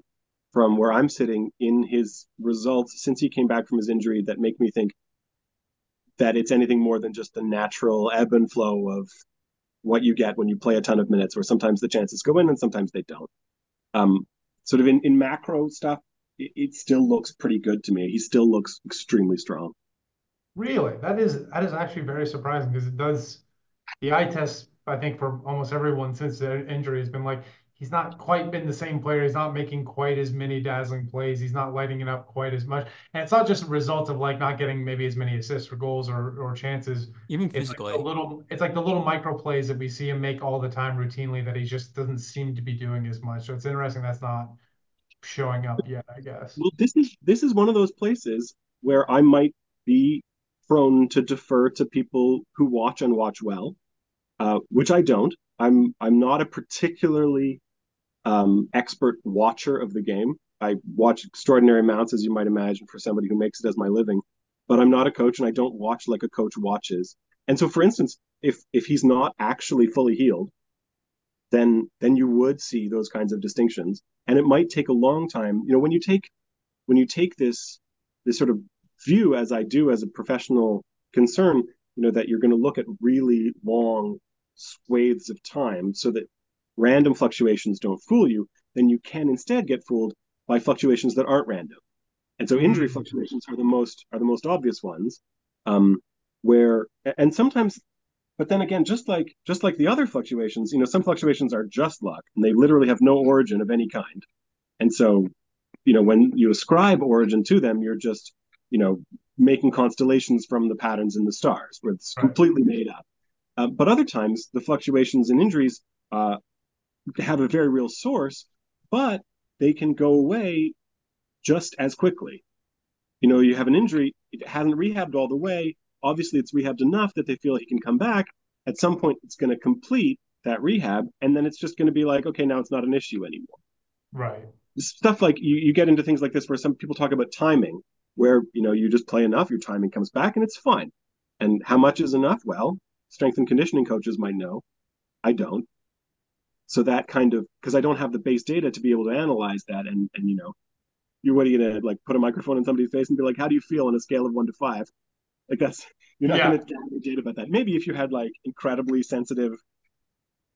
from where I'm sitting in his results since he came back from his injury that make me think that it's anything more than just the natural ebb and flow of what you get when you play a ton of minutes, where sometimes the chances go in and sometimes they don't. Um, sort of in, in macro stuff, it, it still looks pretty good to me. He still looks extremely strong. Really, that is that is actually very surprising because it does the eye test. I think for almost everyone since the injury has been like he's not quite been the same player. He's not making quite as many dazzling plays. He's not lighting it up quite as much. And it's not just a result of like not getting maybe as many assists or goals or, or chances. Even physically. It's like little it's like the little micro plays that we see him make all the time routinely that he just doesn't seem to be doing as much. So it's interesting that's not showing up yet, I guess. Well, this is this is one of those places where I might be prone to defer to people who watch and watch well, uh, which I don't. I'm I'm not a particularly um, expert watcher of the game. I watch extraordinary amounts, as you might imagine, for somebody who makes it as my living. But I'm not a coach, and I don't watch like a coach watches. And so, for instance, if if he's not actually fully healed, then then you would see those kinds of distinctions, and it might take a long time. You know, when you take when you take this this sort of view, as I do as a professional concern, you know, that you're going to look at really long swathes of time, so that random fluctuations don't fool you, then you can instead get fooled by fluctuations that aren't random. And so injury mm-hmm. fluctuations are the most are the most obvious ones, um, where and sometimes, but then again, just like just like the other fluctuations, you know, some fluctuations are just luck and they literally have no origin of any kind. And so, you know, when you ascribe origin to them, you're just, you know, making constellations from the patterns in the stars, where it's right. completely made up. Uh, but other times, the fluctuations and injuries uh, have a very real source, but they can go away just as quickly. You know, you have an injury, it hasn't rehabbed all the way. Obviously, it's rehabbed enough that they feel he can come back. At some point, it's going to complete that rehab, and then it's just going to be like, okay, now it's not an issue anymore. Right. Stuff like you, you get into things like this where some people talk about timing, where you know you just play enough, your timing comes back, and it's fine. And how much is enough? Well, strength and conditioning coaches might know. I don't so that kind of because I don't have the base data to be able to analyze that and and you know you're what are you gonna like put a microphone in somebody's face and be like how do you feel on a scale of one to five like that's you're not yeah. gonna get any data about that maybe if you had like incredibly sensitive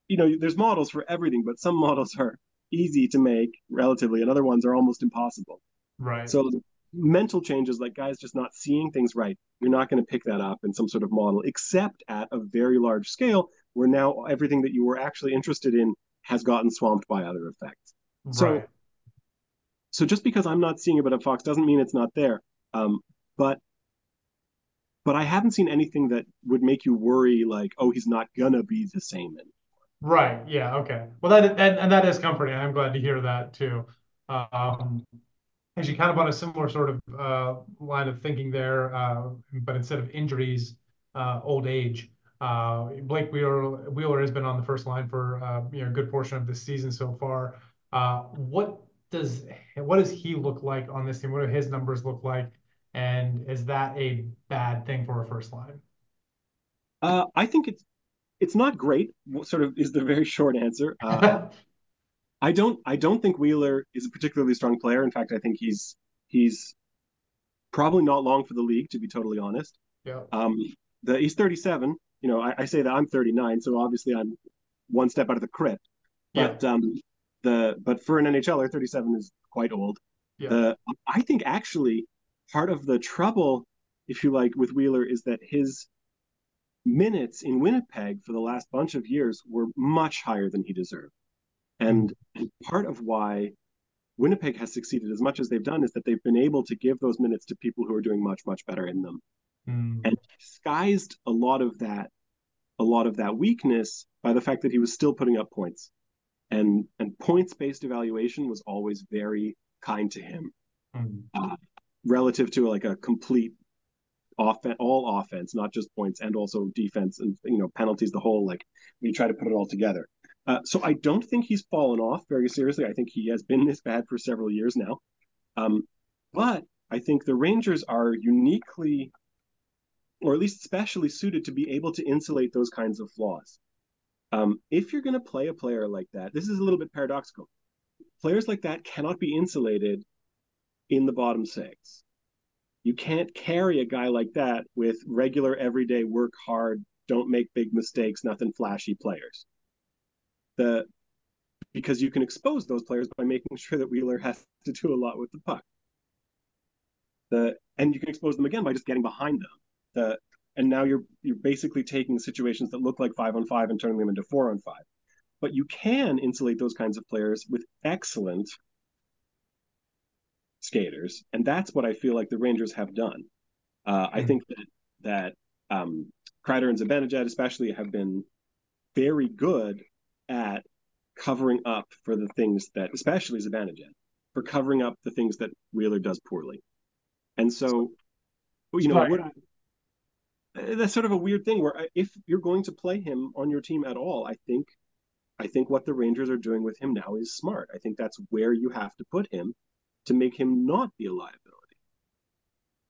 you know there's models for everything but some models are easy to make relatively and other ones are almost impossible right so mental changes like guys just not seeing things right you're not going to pick that up in some sort of model except at a very large scale where now everything that you were actually interested in has gotten swamped by other effects. Right. So so just because I'm not seeing it, but at Fox doesn't mean it's not there. Um, but but I haven't seen anything that would make you worry like, oh, he's not gonna be the same. Anymore. Right. Yeah. Okay. Well, that and, and that is comforting. I'm glad to hear that too. Um, actually, kind of on a similar sort of uh, line of thinking there, uh, but instead of injuries, uh, old age. Uh, Blake Wheeler, Wheeler has been on the first line for uh, you know a good portion of the season so far. Uh, what does what does he look like on this team? What do his numbers look like? And is that a bad thing for a first line? Uh, I think it's it's not great. Sort of is the very short answer. I don't I don't think Wheeler is a particularly strong player. In fact, I think he's he's probably not long for the league, to be totally honest. Yeah. Um, the he's 37. You know, I, I say that I'm 39, so obviously I'm one step out of the crypt. But yeah. um, the but for an NHLer, 37 is quite old. Yeah. The I think actually part of the trouble, if you like, with Wheeler is that his minutes in Winnipeg for the last bunch of years were much higher than he deserved. And, and part of why Winnipeg has succeeded as much as they've done is that they've been able to give those minutes to people who are doing much, much better in them. Mm. And disguised a lot of that, a lot of that weakness by the fact that he was still putting up points. And and points based evaluation was always very kind to him. Mm. Uh, relative to like a complete offense, all offense, not just points, and also defense and you know penalties, the whole like we try to put it all together. Uh, so I don't think he's fallen off very seriously. I think he has been this bad for several years now. Um, but I think the Rangers are uniquely, or at least specially suited to be able to insulate those kinds of flaws. Um, if you're going to play a player like that, this is a little bit paradoxical. Players like that cannot be insulated in the bottom six. You can't carry a guy like that with regular, everyday, work hard, don't make big mistakes, nothing flashy players. The because you can expose those players by making sure that Wheeler has to do a lot with the puck. The and you can expose them again by just getting behind them. The and now you're you're basically taking situations that look like five on five and turning them into four on five. But you can insulate those kinds of players with excellent skaters, and that's what I feel like the Rangers have done. Uh, mm-hmm. I hmm. think that that um, Kreider and Zibanejad especially have been very good at covering up for the things that, especially Zibanejad, for covering up the things that Wheeler does poorly. And so, you know, what, that's sort of a weird thing where if you're going to play him on your team at all, I think I think what the Rangers are doing with him now is smart. I think that's where you have to put him to make him not be a liability.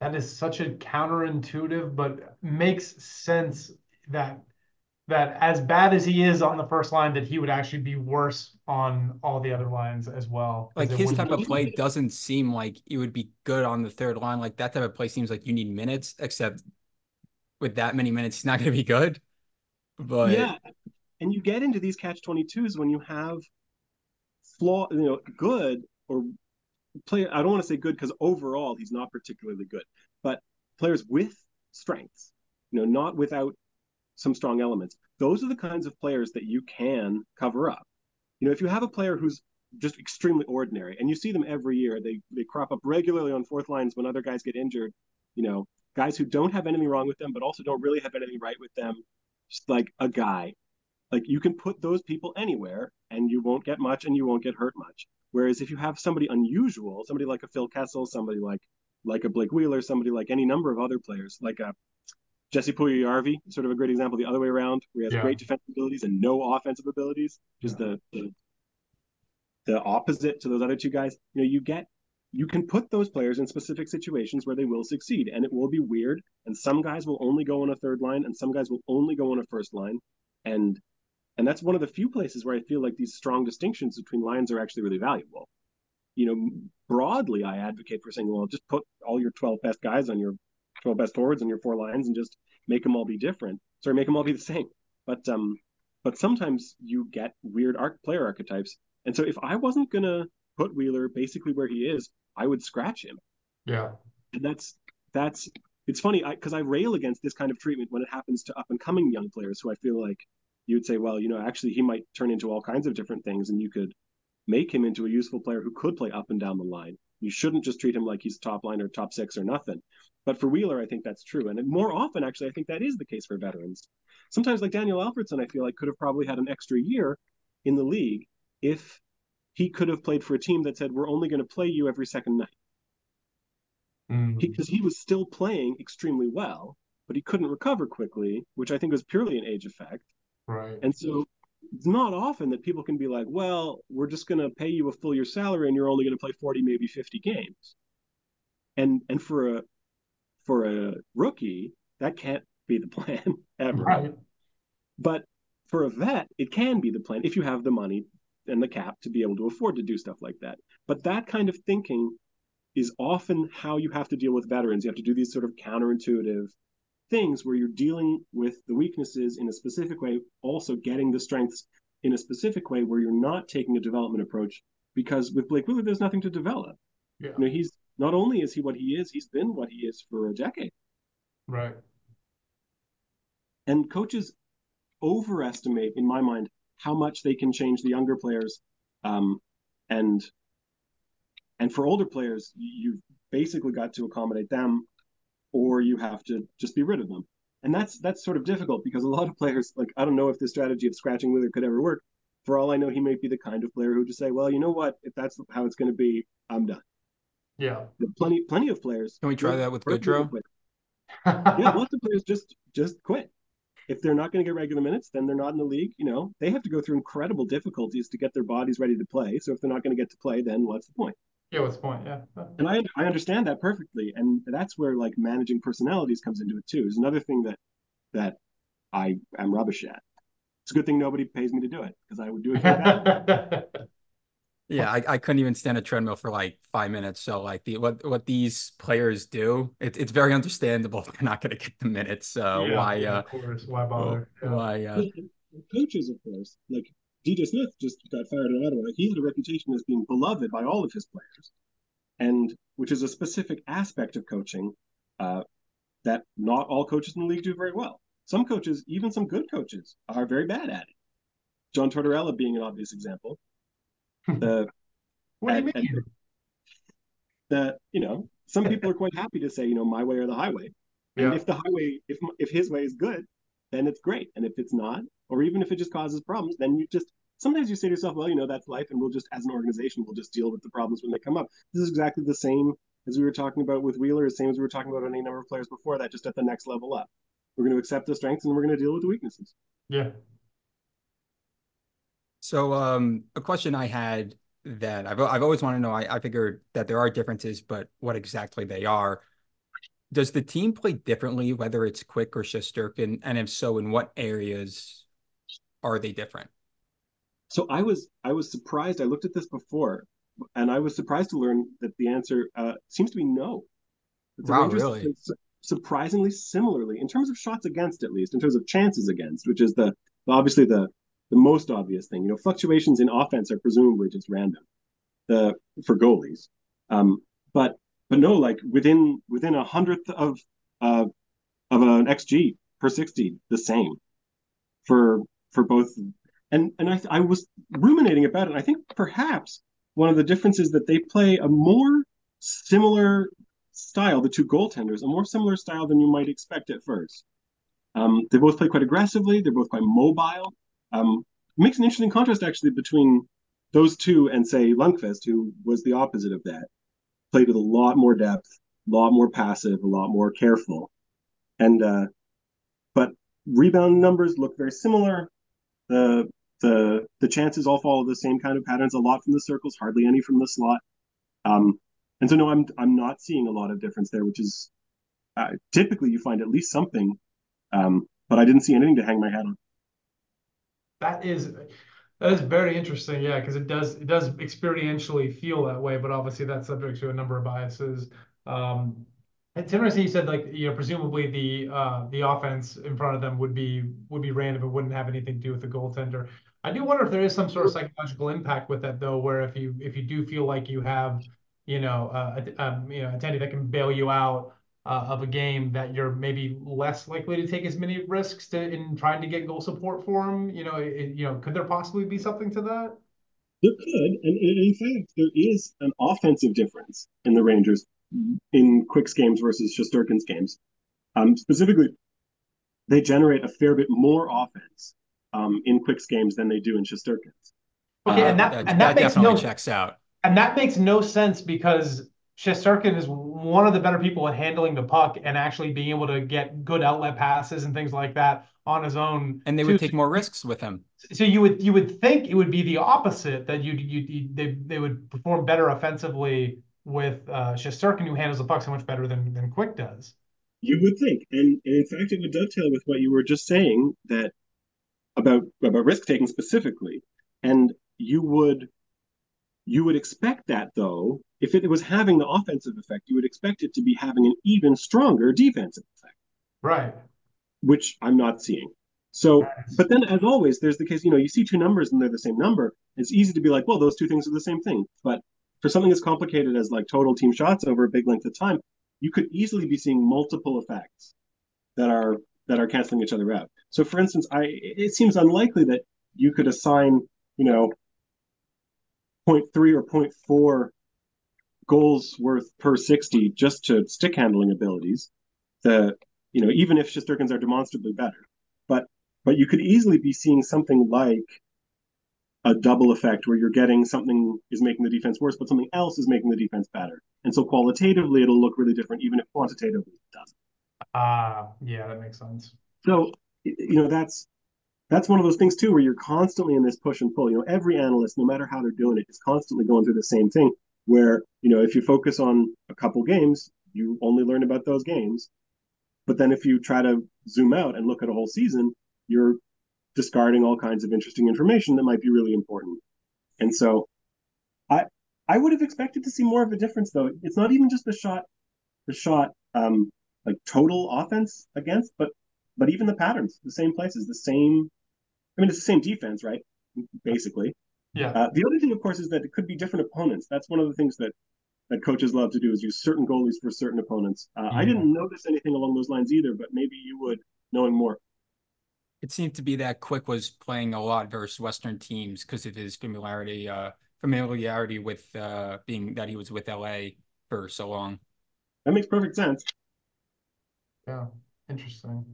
That is such a counterintuitive, but makes sense that that as bad as he is on the first line, that he would actually be worse on all the other lines as well. Like his type of play doesn't seem like it would be good on the third line. Like that type of play seems like you need minutes, except with that many minutes, he's not going to be good. But yeah, and you get into these catch 22s when you have flaw, you know, good or play. I don't want to say good because overall he's not particularly good, but players with strengths, you know, not without some strong elements. Those are the kinds of players that you can cover up. You know, if you have a player who's just extremely ordinary, and you see them every year, they they crop up regularly on fourth lines when other guys get injured. You know, guys who don't have anything wrong with them, but also don't really have anything right with them. Just like a guy, like you can put those people anywhere, and you won't get much, and you won't get hurt much. Whereas if you have somebody unusual, somebody like a Phil Kessel, somebody like like a Blake Wheeler, somebody like any number of other players, like a Jesse Puljujarvi, sort of a great example the other way around, where he has yeah. great defensive abilities and no offensive abilities, just yeah. the, the the opposite to those other two guys. You know, you get you can put those players in specific situations where they will succeed, and it will be weird. And some guys will only go on a third line, and some guys will only go on a first line, and and that's one of the few places where I feel like these strong distinctions between lines are actually really valuable. You know, broadly, I advocate for saying, well, just put all your 12 best guys on your 12 best forwards on your four lines and just make them all be different. Sorry, make them all be the same. But um, but sometimes you get weird arc player archetypes. And so if I wasn't gonna put Wheeler basically where he is, I would scratch him. Yeah. And that's that's it's funny because I, I rail against this kind of treatment when it happens to up and coming young players who I feel like you'd say, well, you know, actually he might turn into all kinds of different things, and you could make him into a useful player who could play up and down the line. You shouldn't just treat him like he's top line or top six or nothing. But for Wheeler, I think that's true. And more often, actually, I think that is the case for veterans. Sometimes, like Daniel Alfredsson, I feel like could have probably had an extra year in the league if he could have played for a team that said, we're only going to play you every second night. Because mm-hmm. he, he was still playing extremely well, but he couldn't recover quickly, which I think was purely an age effect. Right. And so it's not often that people can be like, well, we're just going to pay you a full year salary and you're only going to play 40, maybe 50 games. And and for a for a rookie, that can't be the plan ever. Right. But for a vet, it can be the plan if you have the money and the cap to be able to afford to do stuff like that. But that kind of thinking is often how you have to deal with veterans. You have to do these sort of counterintuitive things where you're dealing with the weaknesses in a specific way, also getting the strengths in a specific way where you're not taking a development approach. Because with Blake Wheeler, there's nothing to develop. Yeah. You know, he's not only is he what he is, he's been what he is for a decade. Right. And coaches overestimate, in my mind, how much they can change the younger players. Um, and and for older players, you've basically got to accommodate them or you have to just be rid of them. And that's that's sort of difficult because a lot of players, like I don't know if the strategy of scratching Wheeler could ever work. For all I know, he may be the kind of player who would just say, well, you know what, if that's how it's going to be, I'm done. Yeah. Plenty plenty of players. Can we try that with Goodrow? yeah, lots of players just just quit. If they're not going to get regular minutes, then they're not in the league. You know, they have to go through incredible difficulties to get their bodies ready to play. So if they're not going to get to play, then what's the point? Yeah, what's the point? Yeah. And I I understand that perfectly, and that's where like managing personalities comes into it too. Is another thing that that I am rubbish at. It's a good thing nobody pays me to do it because I would do it. yeah, I, I couldn't even stand a treadmill for like five minutes. So like the what what these players do, it, it's very understandable they're not going to get the minutes. So yeah, why? Yeah, uh, of course, why bother? Why? Uh, coaches, of course, like DJ Smith just got fired in Ottawa. He had a reputation as being beloved by all of his players, and which is a specific aspect of coaching uh, that not all coaches in the league do very well. Some coaches, even some good coaches, are very bad at it. John Tortorella being an obvious example. The what do you mean? The you know some people are quite happy to say you know my way or the highway, and yeah. if the highway if if his way is good, then it's great, and if it's not, or even if it just causes problems, then you just sometimes you say to yourself, well, you know, that's life, and we'll just, as an organization, we'll just deal with the problems when they come up. This is exactly the same as we were talking about with Wheeler, the same as we were talking about any number of players before that, just at the next level up. We're going to accept the strengths and we're going to deal with the weaknesses. Yeah. So, um, a question I had that I've I've always wanted to know. I, I figured that there are differences, but what exactly they are. Does the team play differently, whether it's Quick or Shesterkin, and if so, in what areas are they different? So I was I was surprised. I looked at this before, and I was surprised to learn that the answer uh, seems to be no. The wow, Rangers really? Surprisingly, similarly in terms of shots against, at least in terms of chances against, which is the obviously the the most obvious thing. You know, fluctuations in offense are presumably just random, the for goalies. Um, but but no, like within within a hundredth of uh, of an xG per sixty, the same for for both and and I, I was ruminating about it. I think perhaps one of the differences that they play a more similar style, the two goaltenders, a more similar style than you might expect at first. Um, they both play quite aggressively. They're both quite mobile. Um, makes an interesting contrast actually between those two and say Lundqvist, who was the opposite of that, played with a lot more depth, a lot more passive, a lot more careful, and uh, but rebound numbers look very similar. The the the chances all follow the same kind of patterns. A lot from the circles, hardly any from the slot. Um, and so no, I'm I'm not seeing a lot of difference there, which is uh, typically you find at least something, um, but I didn't see anything to hang my hat on. That is that is very interesting, yeah, because it does it does experientially feel that way, but obviously that's subject to a number of biases. Um, it's interesting you said like you know presumably the uh, the offense in front of them would be would be random. It wouldn't have anything to do with the goaltender. I do wonder if there is some sort of psychological impact with that though, where if you if you do feel like you have you know uh, a, um, you know a attendee that can bail you out uh, of a game, that you're maybe less likely to take as many risks to, in trying to get goal support for them. You know, it, you know, could there possibly be something to that? There could, and in fact, there is an offensive difference in the Rangers in Quick's games versus Shesterkin's games. Um, specifically, they generate a fair bit more offense um, in Quick's games than they do in Shesterkin's. Okay, uh, and that, and that, that definitely no, checks out. And that makes no sense because Shesterkin is one of the better people at handling the puck and actually being able to get good outlet passes and things like that on his own. And they would take more risks with him. So you would you would think it would be the opposite that you you they they would perform better offensively with uh, Shesterkin, who handles the puck so much better than than Quick does. You would think, and, and in fact, it would dovetail with what you were just saying that about about risk taking specifically, and you would you would expect that though if it was having the offensive effect, you would expect it to be having an even stronger defensive effect. Right. Which I'm not seeing. So, but then as always, there's the case, you know, you see two numbers and they're the same number. It's easy to be like, well, those two things are the same thing. But for something as complicated as like total team shots over a big length of time, you could easily be seeing multiple effects that are that are canceling each other out. So for instance, I it seems unlikely that you could assign, you know, 0.3 or 0.4 goals worth per 60 just to stick handling abilities. The you know, even if Shesterkins are demonstrably better. But but you could easily be seeing something like a double effect where you're getting something is making the defense worse, but something else is making the defense better. And so qualitatively, it'll look really different, even if quantitatively it doesn't. Ah, uh, yeah, that makes sense. So, you know, that's that's one of those things too, where you're constantly in this push and pull. You know, every analyst, no matter how they're doing it, is constantly going through the same thing. Where you know, if you focus on a couple games, you only learn about those games. But then if you try to zoom out and look at a whole season, you're discarding all kinds of interesting information that might be really important. And so I I would have expected to see more of a difference though. It's not even just the shot the shot um like total offense against, but but even the patterns, the same places, the same I mean it's the same defense, right? Basically. Yeah. Uh, the other thing, of course, is that it could be different opponents. That's one of the things that that coaches love to do is use certain goalies for certain opponents. Uh, I didn't notice anything along those lines either, but maybe you would, knowing more it seemed to be that Quick was playing a lot versus Western teams because of his familiarity uh, familiarity with uh, being that he was with LA for so long. That makes perfect sense. Yeah, interesting.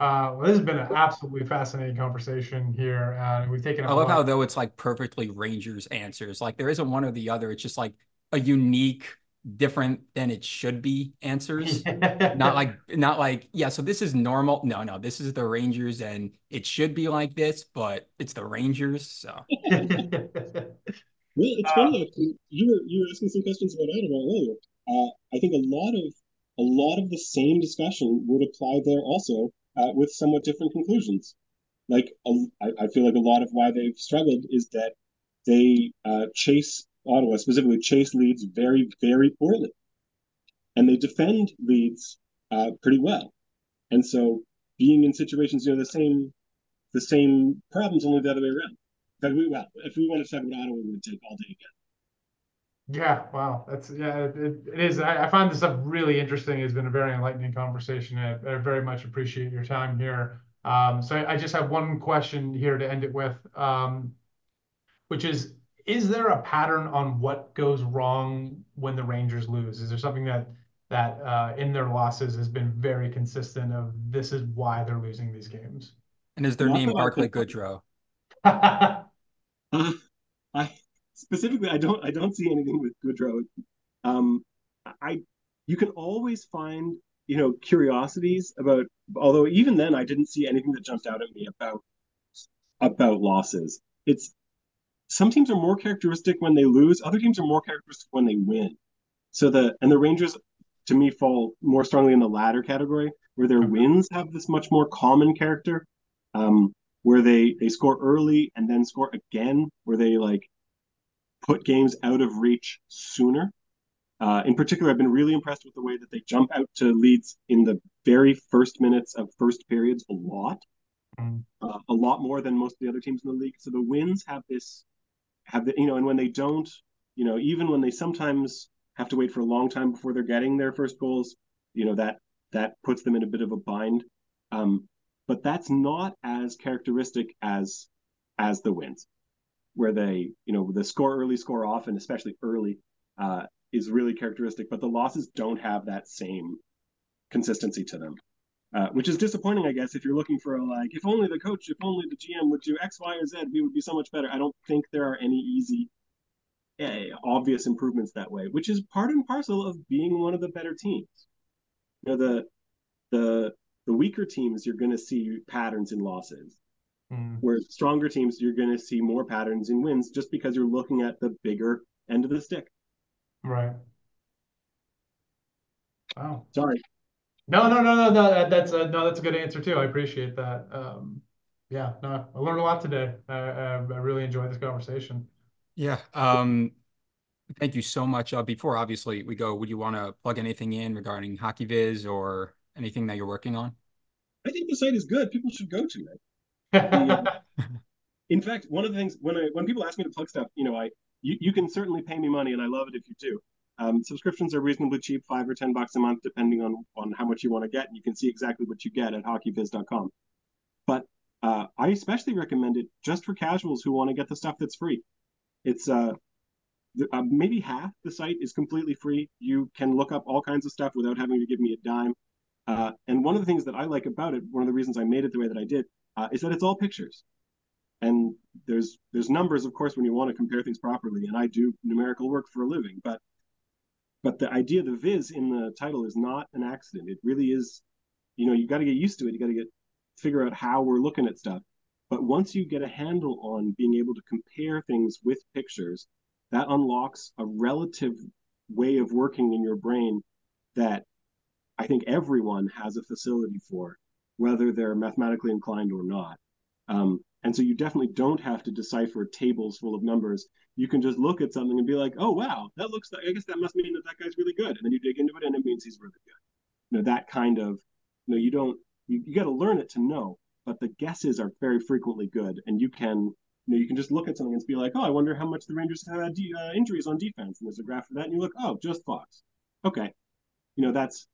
Uh, well, this has been an absolutely fascinating conversation here. Uh, we've taken. I love how though it's like perfectly Rangers answers. Like there isn't one or the other. It's just like a unique different than it should be answers. Not like not like yeah so this is normal. No no this is the rangers and it should be like this but it's the rangers so. Well it's funny uh, you were you were asking some questions about Ottawa earlier uh, i think a lot of a lot of the same discussion would apply there also uh, with somewhat different conclusions. Like a, I, I feel like a lot of why they've struggled is that they uh, chase Ottawa specifically chase leads very, very poorly. And they defend leads uh, pretty well. And so being in situations, you know, the same the same problems, only the other way around. But we well, if we want to talk about Ottawa, we would take all day again. Yeah, wow, that's yeah, it, it is. I, I, find this stuff really interesting. It's been a very enlightening conversation. I, I very much appreciate your time here. Um, so I, I, just have one question here to end it with, um, which is is there a pattern on what goes wrong when the Rangers lose? Is there something that that uh, in their losses has been very consistent of this is why they're losing these games? And is their Not name Barclay Goodrow? uh, I specifically, I don't, I don't see anything with Goodrow. Um, I, you can always find, you know, curiosities about. Although even then, I didn't see anything that jumped out at me about about losses. It's some teams are more characteristic when they lose, other teams are more characteristic when they win. So the and the Rangers to me fall more strongly in the latter category, where their wins have this much more common character, um, where they they score early and then score again, where they like put games out of reach sooner. Uh, in particular, I've been really impressed with the way that they jump out to leads in the very first minutes of first periods a lot, mm. uh, a lot more than most of the other teams in the league. So the wins have this have the you know and when they don't you know even when they sometimes have to wait for a long time before they're getting their first goals you know that that puts them in a bit of a bind um, but that's not as characteristic as as the wins where they, you know, the score early, score often, especially early, uh, is really characteristic. But the losses don't have that same consistency to them, uh, which is disappointing, I guess, if you're looking for a like, if only the coach, if only the GM would do X, Y, or Z, we would be so much better. I don't think there are any easy, uh, obvious improvements that way, which is part and parcel of being one of the better teams. You know, the the the weaker teams, you're going to see patterns in losses. Mm. Whereas stronger teams, you're going to see more patterns in wins just because you're looking at the bigger end of the stick. Right. Wow. Sorry. No, no, no, no, no. That, that's a, no, that's a good answer too. I appreciate that. Um, yeah, no, I learned a lot today. I, I, I really enjoyed this conversation. Yeah. Um, thank you so much. Uh, before obviously we go, would you want to plug anything in regarding HockeyViz or anything that you're working on? I think the site is good. People should go to it. The, uh, in fact, one of the things when I when people ask me to plug stuff, you know, I you, you can certainly pay me money, and I love it if you do. Um, subscriptions are reasonably cheap, five or ten bucks a month, depending on on how much you want to get. And you can see exactly what you get at hockeyviz.com. But uh, I especially recommend it just for casuals who want to get the stuff that's free. It's uh, uh, maybe half the site is completely free. You can look up all kinds of stuff without having to give me a dime. Uh, and one of the things that I like about it, one of the reasons I made it the way that I did, uh, is that it's all pictures. And there's there's numbers, of course, when you want to compare things properly. And I do numerical work for a living, but but the idea of the viz in the title is not an accident. It really is, you know, you got to get used to it. You got to get figure out how we're looking at stuff. But once you get a handle on being able to compare things with pictures, that unlocks a relative way of working in your brain that I think everyone has a facility for, whether they're mathematically inclined or not. Um, and so you definitely don't have to decipher tables full of numbers. You can just look at something and be like, oh, wow, that looks like, I guess that must mean that that guy's really good. And then you dig into it and it means he's really good. You know, that kind of, you know, you don't, you, you got to learn it to know, but the guesses are very frequently good. And you can, you know, you can just look at something and be like, oh, I wonder how much the Rangers have had de- uh, injuries on defense. And there's a graph for that. And you look, oh, just Fox. Okay. You know, that's,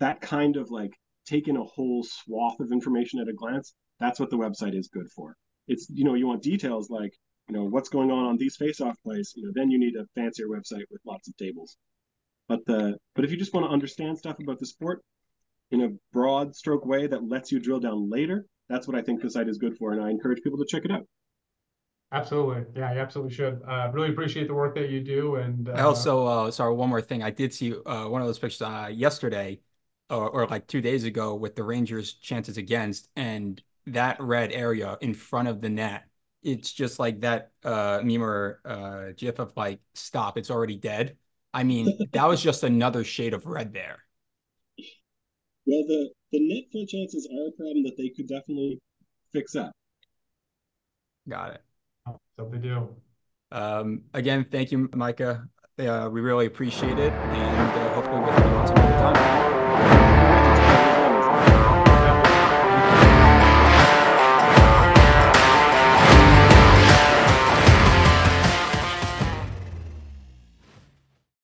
that kind of like taking a whole swath of information at a glance, that's what the website is good for. It's, you know, you want details like, you know, what's going on on these face-off plays, you know, then you need a fancier website with lots of tables. But the, but if you just want to understand stuff about the sport in a broad stroke way that lets you drill down later, that's what I think the site is good for. And I encourage people to check it out. Absolutely. Yeah, you absolutely should. Uh, really appreciate the work that you do. And uh, I also, uh, sorry, one more thing. I did see uh, one of those pictures uh, yesterday or, or like two days ago with the Rangers' chances against, and that red area in front of the net. It's just like that uh, meme or uh, gif of like, stop, it's already dead. I mean, that was just another shade of red there. Well, the, the net front chances are a problem that they could definitely fix up. Got it. So they do. Um, again, thank you, Micah. Uh, we really appreciate it, and uh, hopefully we'll